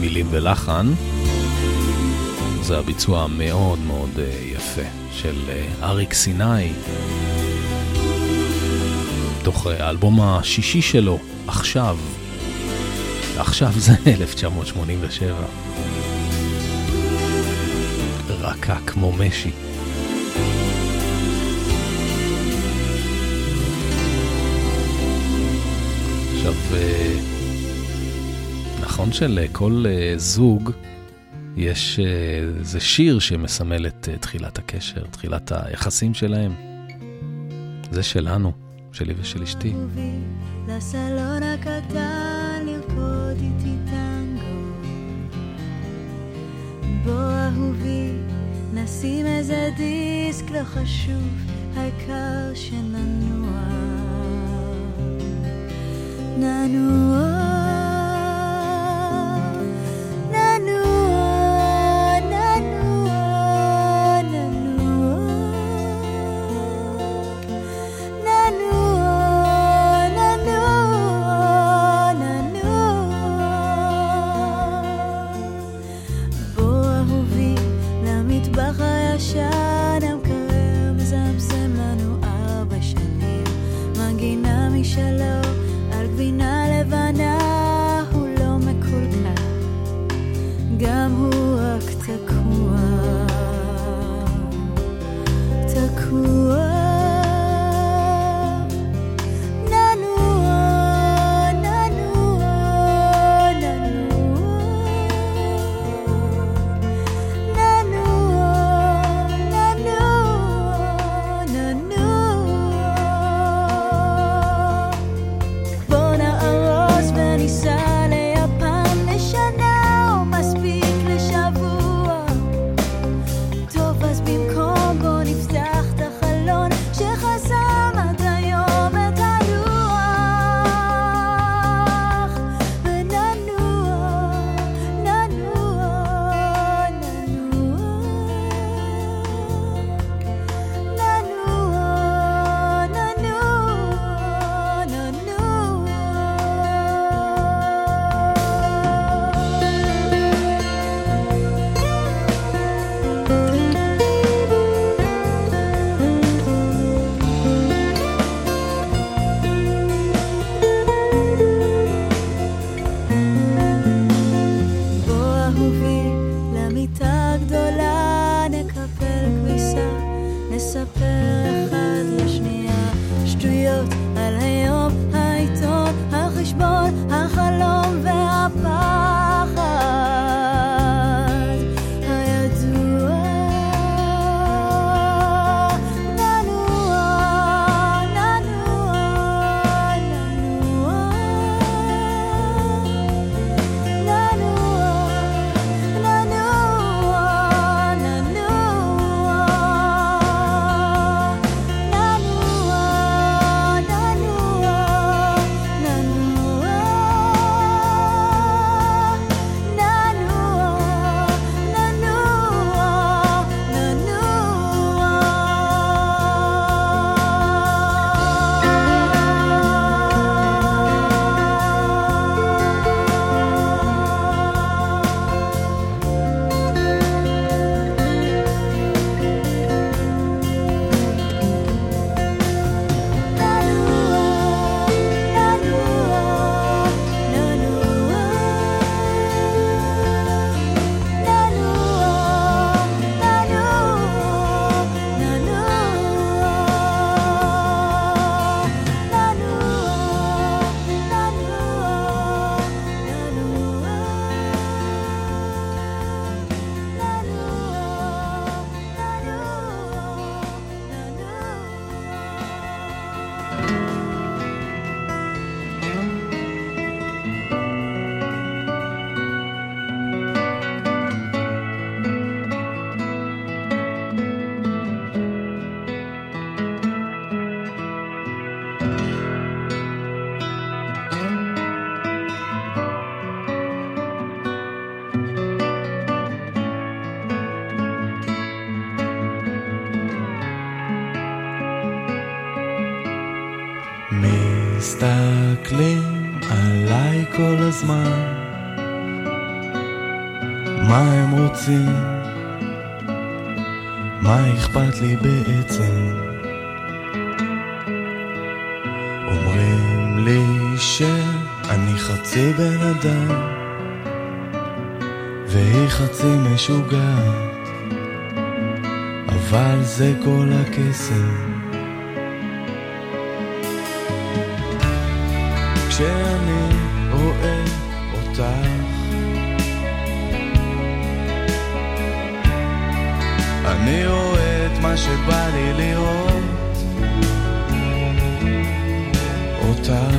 מילים ולחן. זה הביצוע המאוד מאוד אה, יפה של אה, אריק סיני, מתוך אה, האלבום השישי שלו, עכשיו. עכשיו זה 1987. רכה כמו משי. עכשיו, נכון שלכל זוג יש איזה שיר שמסמל את תחילת הקשר, תחילת היחסים שלהם. זה שלנו, שלי ושל אשתי. לסלון נשים איזה דיסק לא חשוב, העיקר שננוע. ננוע אכפת לי בעצם? אומרים לי שאני חצי בן אדם והיא חצי משוגעת אבל זה כל הקסם כשאני שבא לי לראות אותך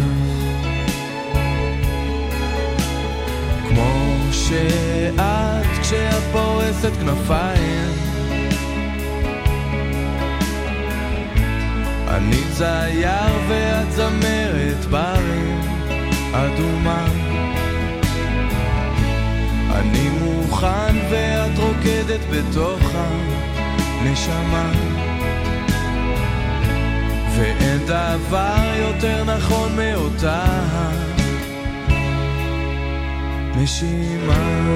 כמו שאת כשאת פורסת כנפיים אני צייר ואת זמרת ברים אדומה. אני מוכן ואת רוקדת בתוך הנשמה ואין דבר יותר נכון מאותה נשימה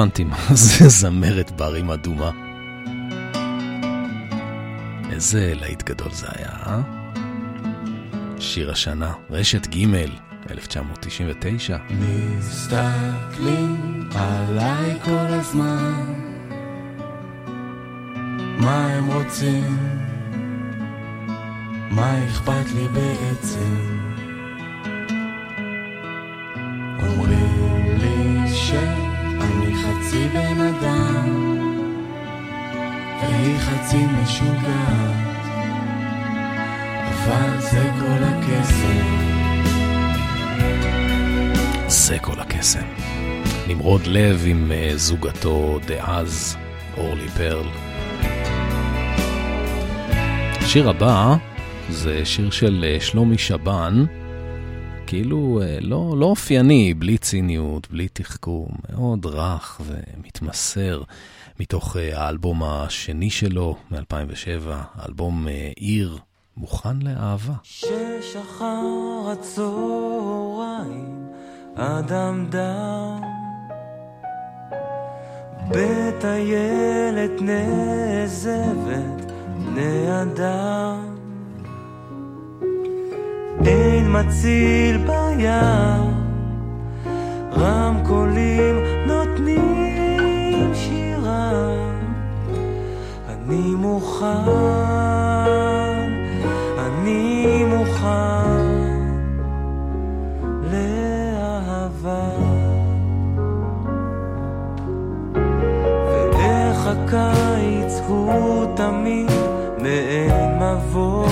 הבנתי מה זה זמרת ברים אדומה. איזה להיט גדול זה היה, אה? שיר השנה, רשת ג' 1999. מסתכלים עליי כל הזמן מה הם רוצים? מה אכפת לי בעצם? לב עם אה, זוגתו דאז, אורלי פרל. השיר הבא זה שיר של אה, שלומי שבן, כאילו אה, לא, לא אופייני, בלי ציניות, בלי תחכום, מאוד רך ומתמסר, מתוך האלבום השני שלו מ-2007, האלבום עיר, מוכן לאהבה. שש אחר הצהריים, אדם דם בטיילת נעזבת בני אדם. אין מציל בים רמקולים נותנים שירה. אני מוכן, favor.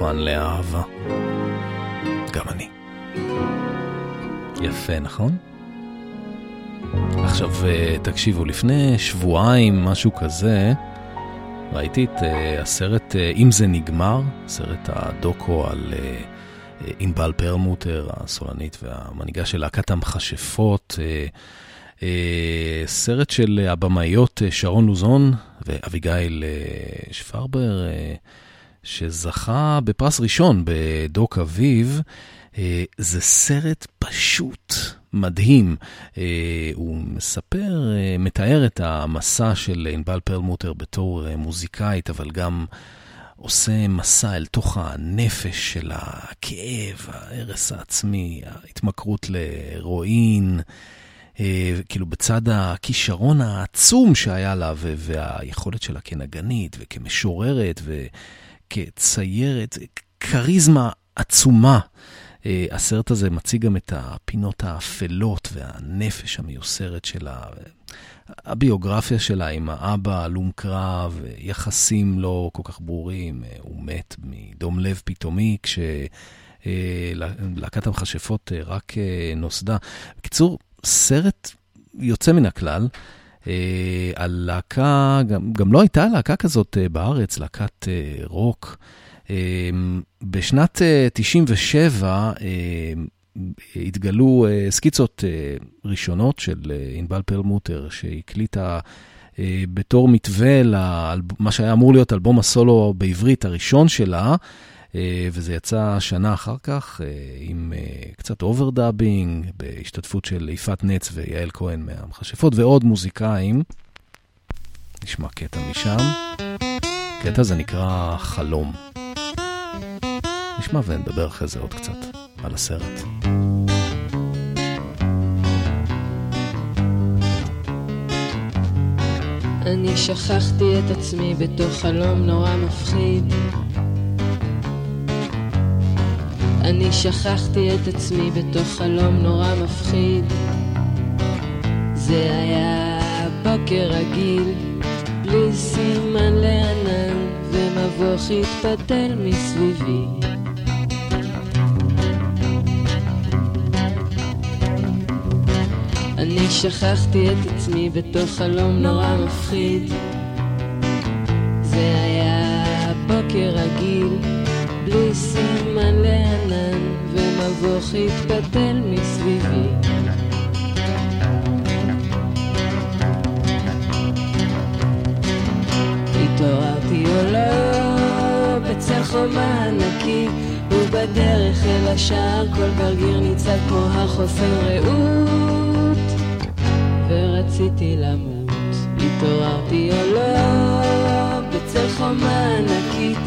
מוכן לאהבה. גם אני. יפה, נכון? עכשיו אה, תקשיבו, לפני שבועיים, משהו כזה, ראיתי את uh, הסרט uh, אם זה נגמר, סרט הדוקו על ענבל פרמוטר, הסולנית והמנהיגה של להקת המכשפות. סרט של הבמאיות שרון לוזון ואביגיל שפרבר, שזכה בפרס ראשון בדוק אביב. Uh, זה סרט פשוט מדהים. Uh, הוא מספר, uh, מתאר את המסע של ענבל פרלמוטר בתור מוזיקאית, אבל גם עושה מסע אל תוך הנפש של הכאב, ההרס העצמי, ההתמכרות להרואין. Uh, כאילו בצד הכישרון העצום שהיה לה והיכולת שלה כנגנית וכמשוררת וכציירת, כריזמה עצומה. Uh, הסרט הזה מציג גם את הפינות האפלות והנפש המיוסרת שלה, הביוגרפיה שלה עם האבא, הלום קרב, יחסים לא כל כך ברורים, uh, הוא מת מדום לב פתאומי כשלהקת uh, המכשפות רק נוסדה. בקיצור, סרט יוצא מן הכלל. Uh, על להקה, גם, גם לא הייתה להקה כזאת uh, בארץ, להקת uh, רוק. בשנת 97 התגלו סקיצות ראשונות של ענבל פרלמוטר, שהקליטה בתור מתווה למה שהיה אמור להיות אלבום הסולו בעברית הראשון שלה, אה, וזה יצא שנה אחר כך אה, עם אה, קצת overdubbing, בהשתתפות של יפעת נץ ויעל כהן מהמכשפות ועוד מוזיקאים. נשמע קטע משם. קטע זה נקרא חלום. נשמע ונדבר אחרי זה עוד קצת על הסרט. אני שכחתי את עצמי בתוך חלום נורא מפחיד אני שכחתי את עצמי בתוך חלום נורא מפחיד. זה היה בוקר רגיל, בלי סימן לענן, ומבוך התפתל מסביבי. אני שכחתי את עצמי בתוך חלום נורא מפחיד. זה היה בוקר רגיל, בלי סימן לענן, ומבוך התפתל מסביבי. התעוררתי או לא, בצל חומה ענקית, ובדרך אל השער כל גרגיר ניצב כמו החופן רעות, ורציתי למות. התעוררתי או לא, בצל חומה ענקית,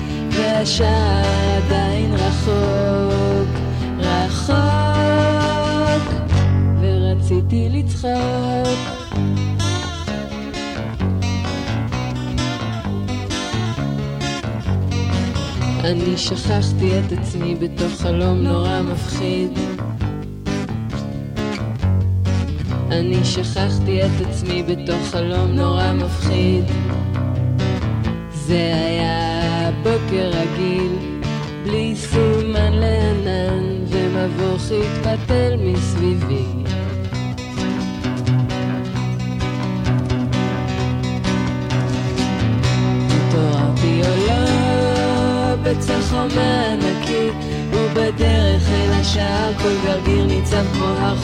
אני שכחתי את עצמי בתוך חלום נורא מפחיד. אני שכחתי את עצמי בתוך חלום נורא מפחיד. זה היה בוקר רגיל, בלי סימן לענן, ומבוך התפתל מסביבי. התעוררתי או לא, בצל חומה ענקית, ובדרך אל השער כל גרגיר ניצב כמו הר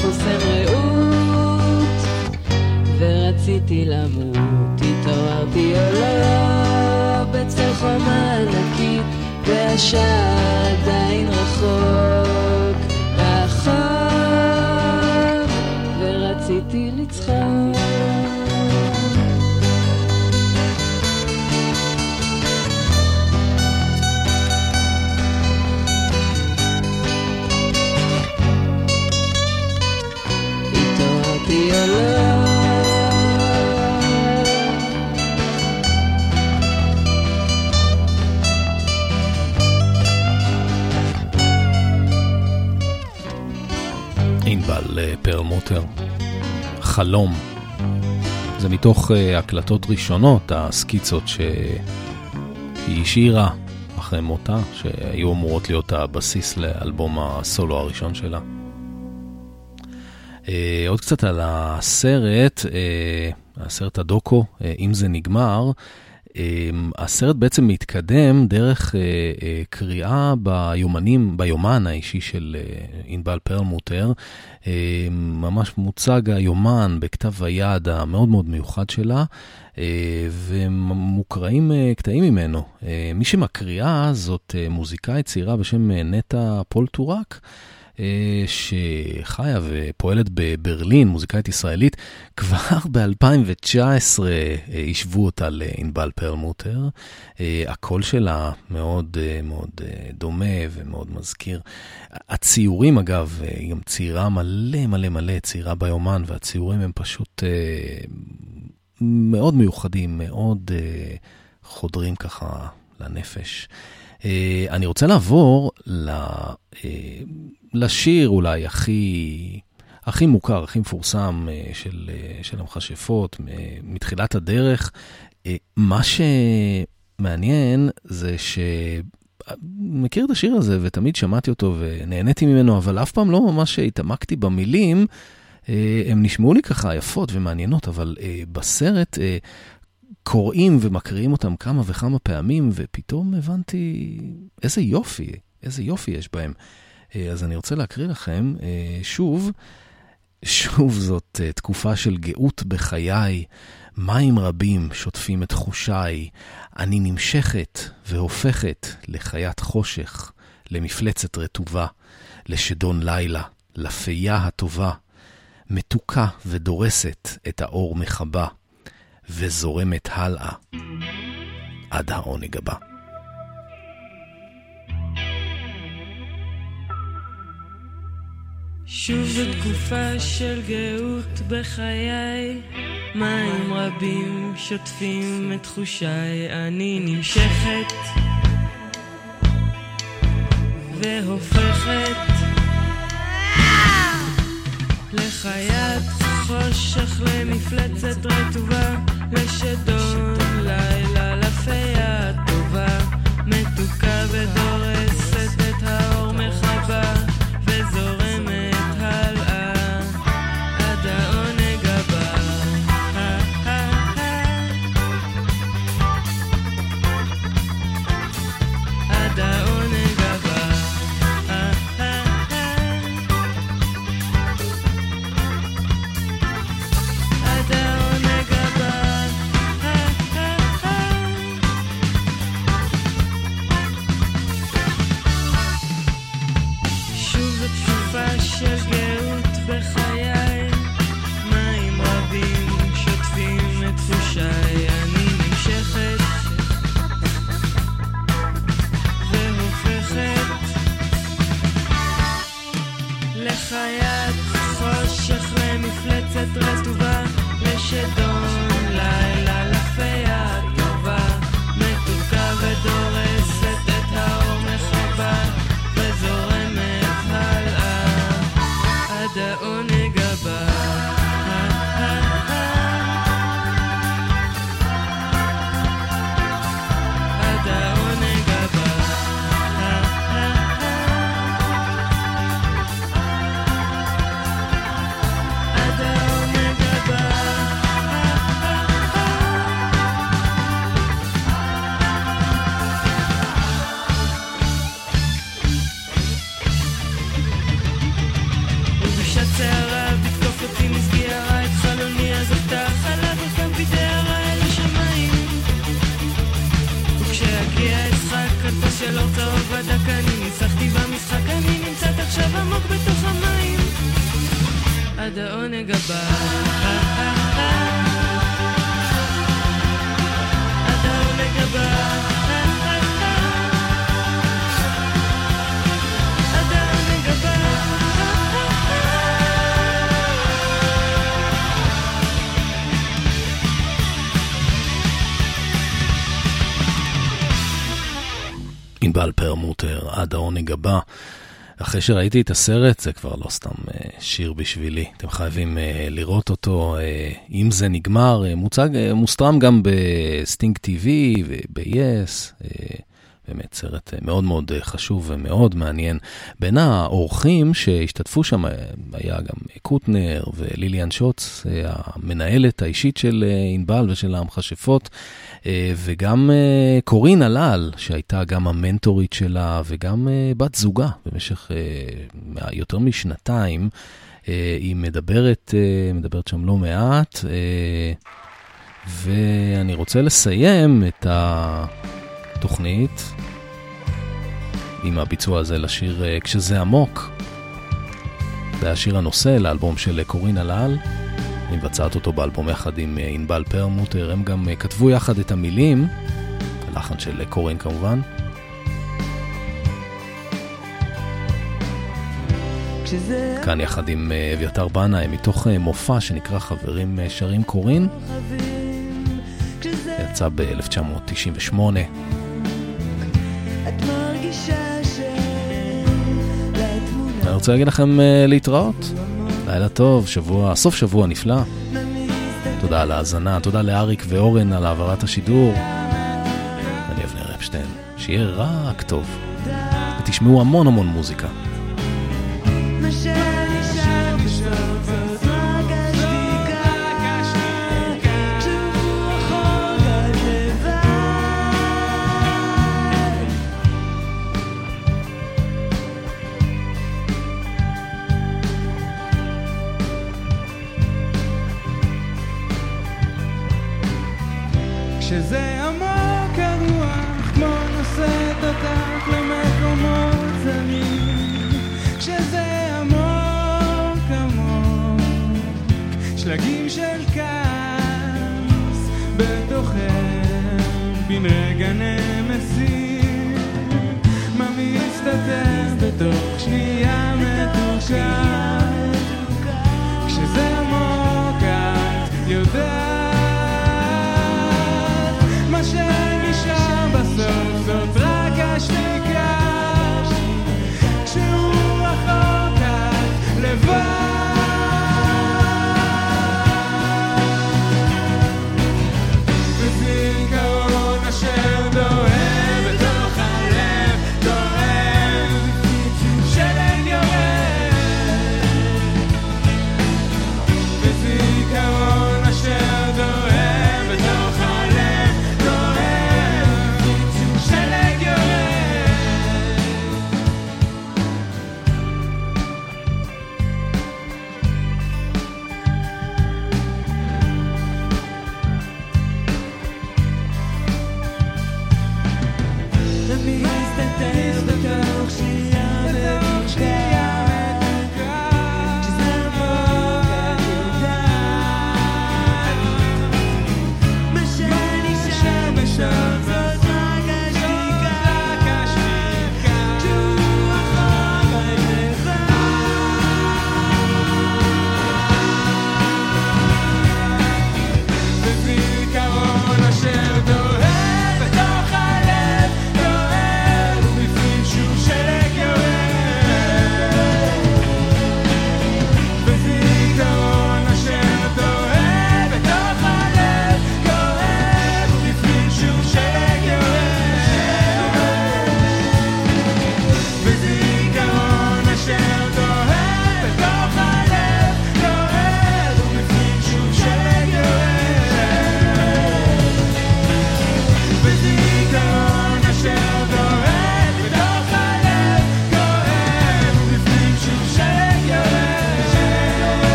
רעות, ורציתי למות. התעוררתי או לא, בצל חומה ענקית, והשער עדיין רחוק, רחוק, אה, פרלמוטר, חלום. זה מתוך uh, הקלטות ראשונות, הסקיצות שהיא השאירה אחרי מותה, שהיו אמורות להיות הבסיס לאלבום הסולו הראשון שלה. Uh, עוד קצת על הסרט, uh, הסרט הדוקו, אם זה נגמר. אמ, הסרט בעצם מתקדם דרך אה, אה, קריאה ביומנים, ביומן האישי של אה, ענבל פרלמוטר. אמ, ממש מוצג היומן בכתב היד המאוד מאוד מיוחד שלה, ומוקראים קטעים ממנו. מי שמקריאה זאת מוזיקאית צעירה בשם נטע פולטורק. שחיה ופועלת בברלין, מוזיקאית ישראלית, כבר ב-2019 השוו אותה לענבל פרלמוטר. הקול שלה מאוד מאוד דומה ומאוד מזכיר. הציורים, אגב, היא גם צעירה מלא מלא מלא, צעירה ביומן, והציורים הם פשוט מאוד מיוחדים, מאוד חודרים ככה לנפש. אני רוצה לעבור ל... לשיר אולי הכי, הכי מוכר, הכי מפורסם של, של המכשפות מתחילת הדרך. מה שמעניין זה ש... מכיר את השיר הזה ותמיד שמעתי אותו ונהניתי ממנו, אבל אף פעם לא ממש התעמקתי במילים. הם נשמעו לי ככה יפות ומעניינות, אבל בסרט קוראים ומקריאים אותם כמה וכמה פעמים, ופתאום הבנתי איזה יופי, איזה יופי יש בהם. אז אני רוצה להקריא לכם שוב, שוב זאת תקופה של גאות בחיי, מים רבים שוטפים את תחושיי, אני נמשכת והופכת לחיית חושך, למפלצת רטובה, לשדון לילה, לפייה הטובה, מתוקה ודורסת את האור מחבה, וזורמת הלאה עד העונג הבא. שוב זו תקופה של גאות בחיי, מים רבים שוטפים את תחושיי, אני נמשכת והופכת לחיית חושך למפלצת רטובה, לשדון לילה לפיה הבא. אחרי שראיתי את הסרט, זה כבר לא סתם אה, שיר בשבילי. אתם חייבים אה, לראות אותו. אה, אם זה נגמר, מוצג, מוסטרם גם ב-Sting TV וב-yes. באמת סרט אה, מאוד מאוד אה, חשוב ומאוד מעניין. בין האורחים שהשתתפו שם אה, היה גם קוטנר וליליאן שוץ, המנהלת האישית של ענבל ושל המכשפות. אה, וגם אה, קורין אלאל, שהייתה גם המנטורית שלה וגם אה, בת זוגה במשך יותר משנתיים. היא מדברת, מדברת שם לא מעט, ואני רוצה לסיים את התוכנית עם הביצוע הזה לשיר כשזה עמוק. זה היה שיר הנושא לאלבום של קורין הלל. היא מבצעת אותו באלבום יחד עם ענבל פרמוטר, הם גם כתבו יחד את המילים, הלחן של קורין כמובן. כאן יחד עם אביתר בנאי, מתוך מופע שנקרא חברים שרים קורין, יצא ב-1998. אני רוצה להגיד לכם להתראות. לילה טוב, שבוע, סוף שבוע נפלא. תודה על ההאזנה, תודה לאריק ואורן על העברת השידור. אני אבנר אפשטיין, שיהיה רק טוב. ותשמעו המון המון מוזיקה. כשזה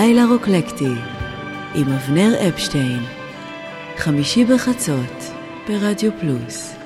לילה רוקלקטי עם אבנר אפשטיין, חמישי בחצות ברדיו פלוס.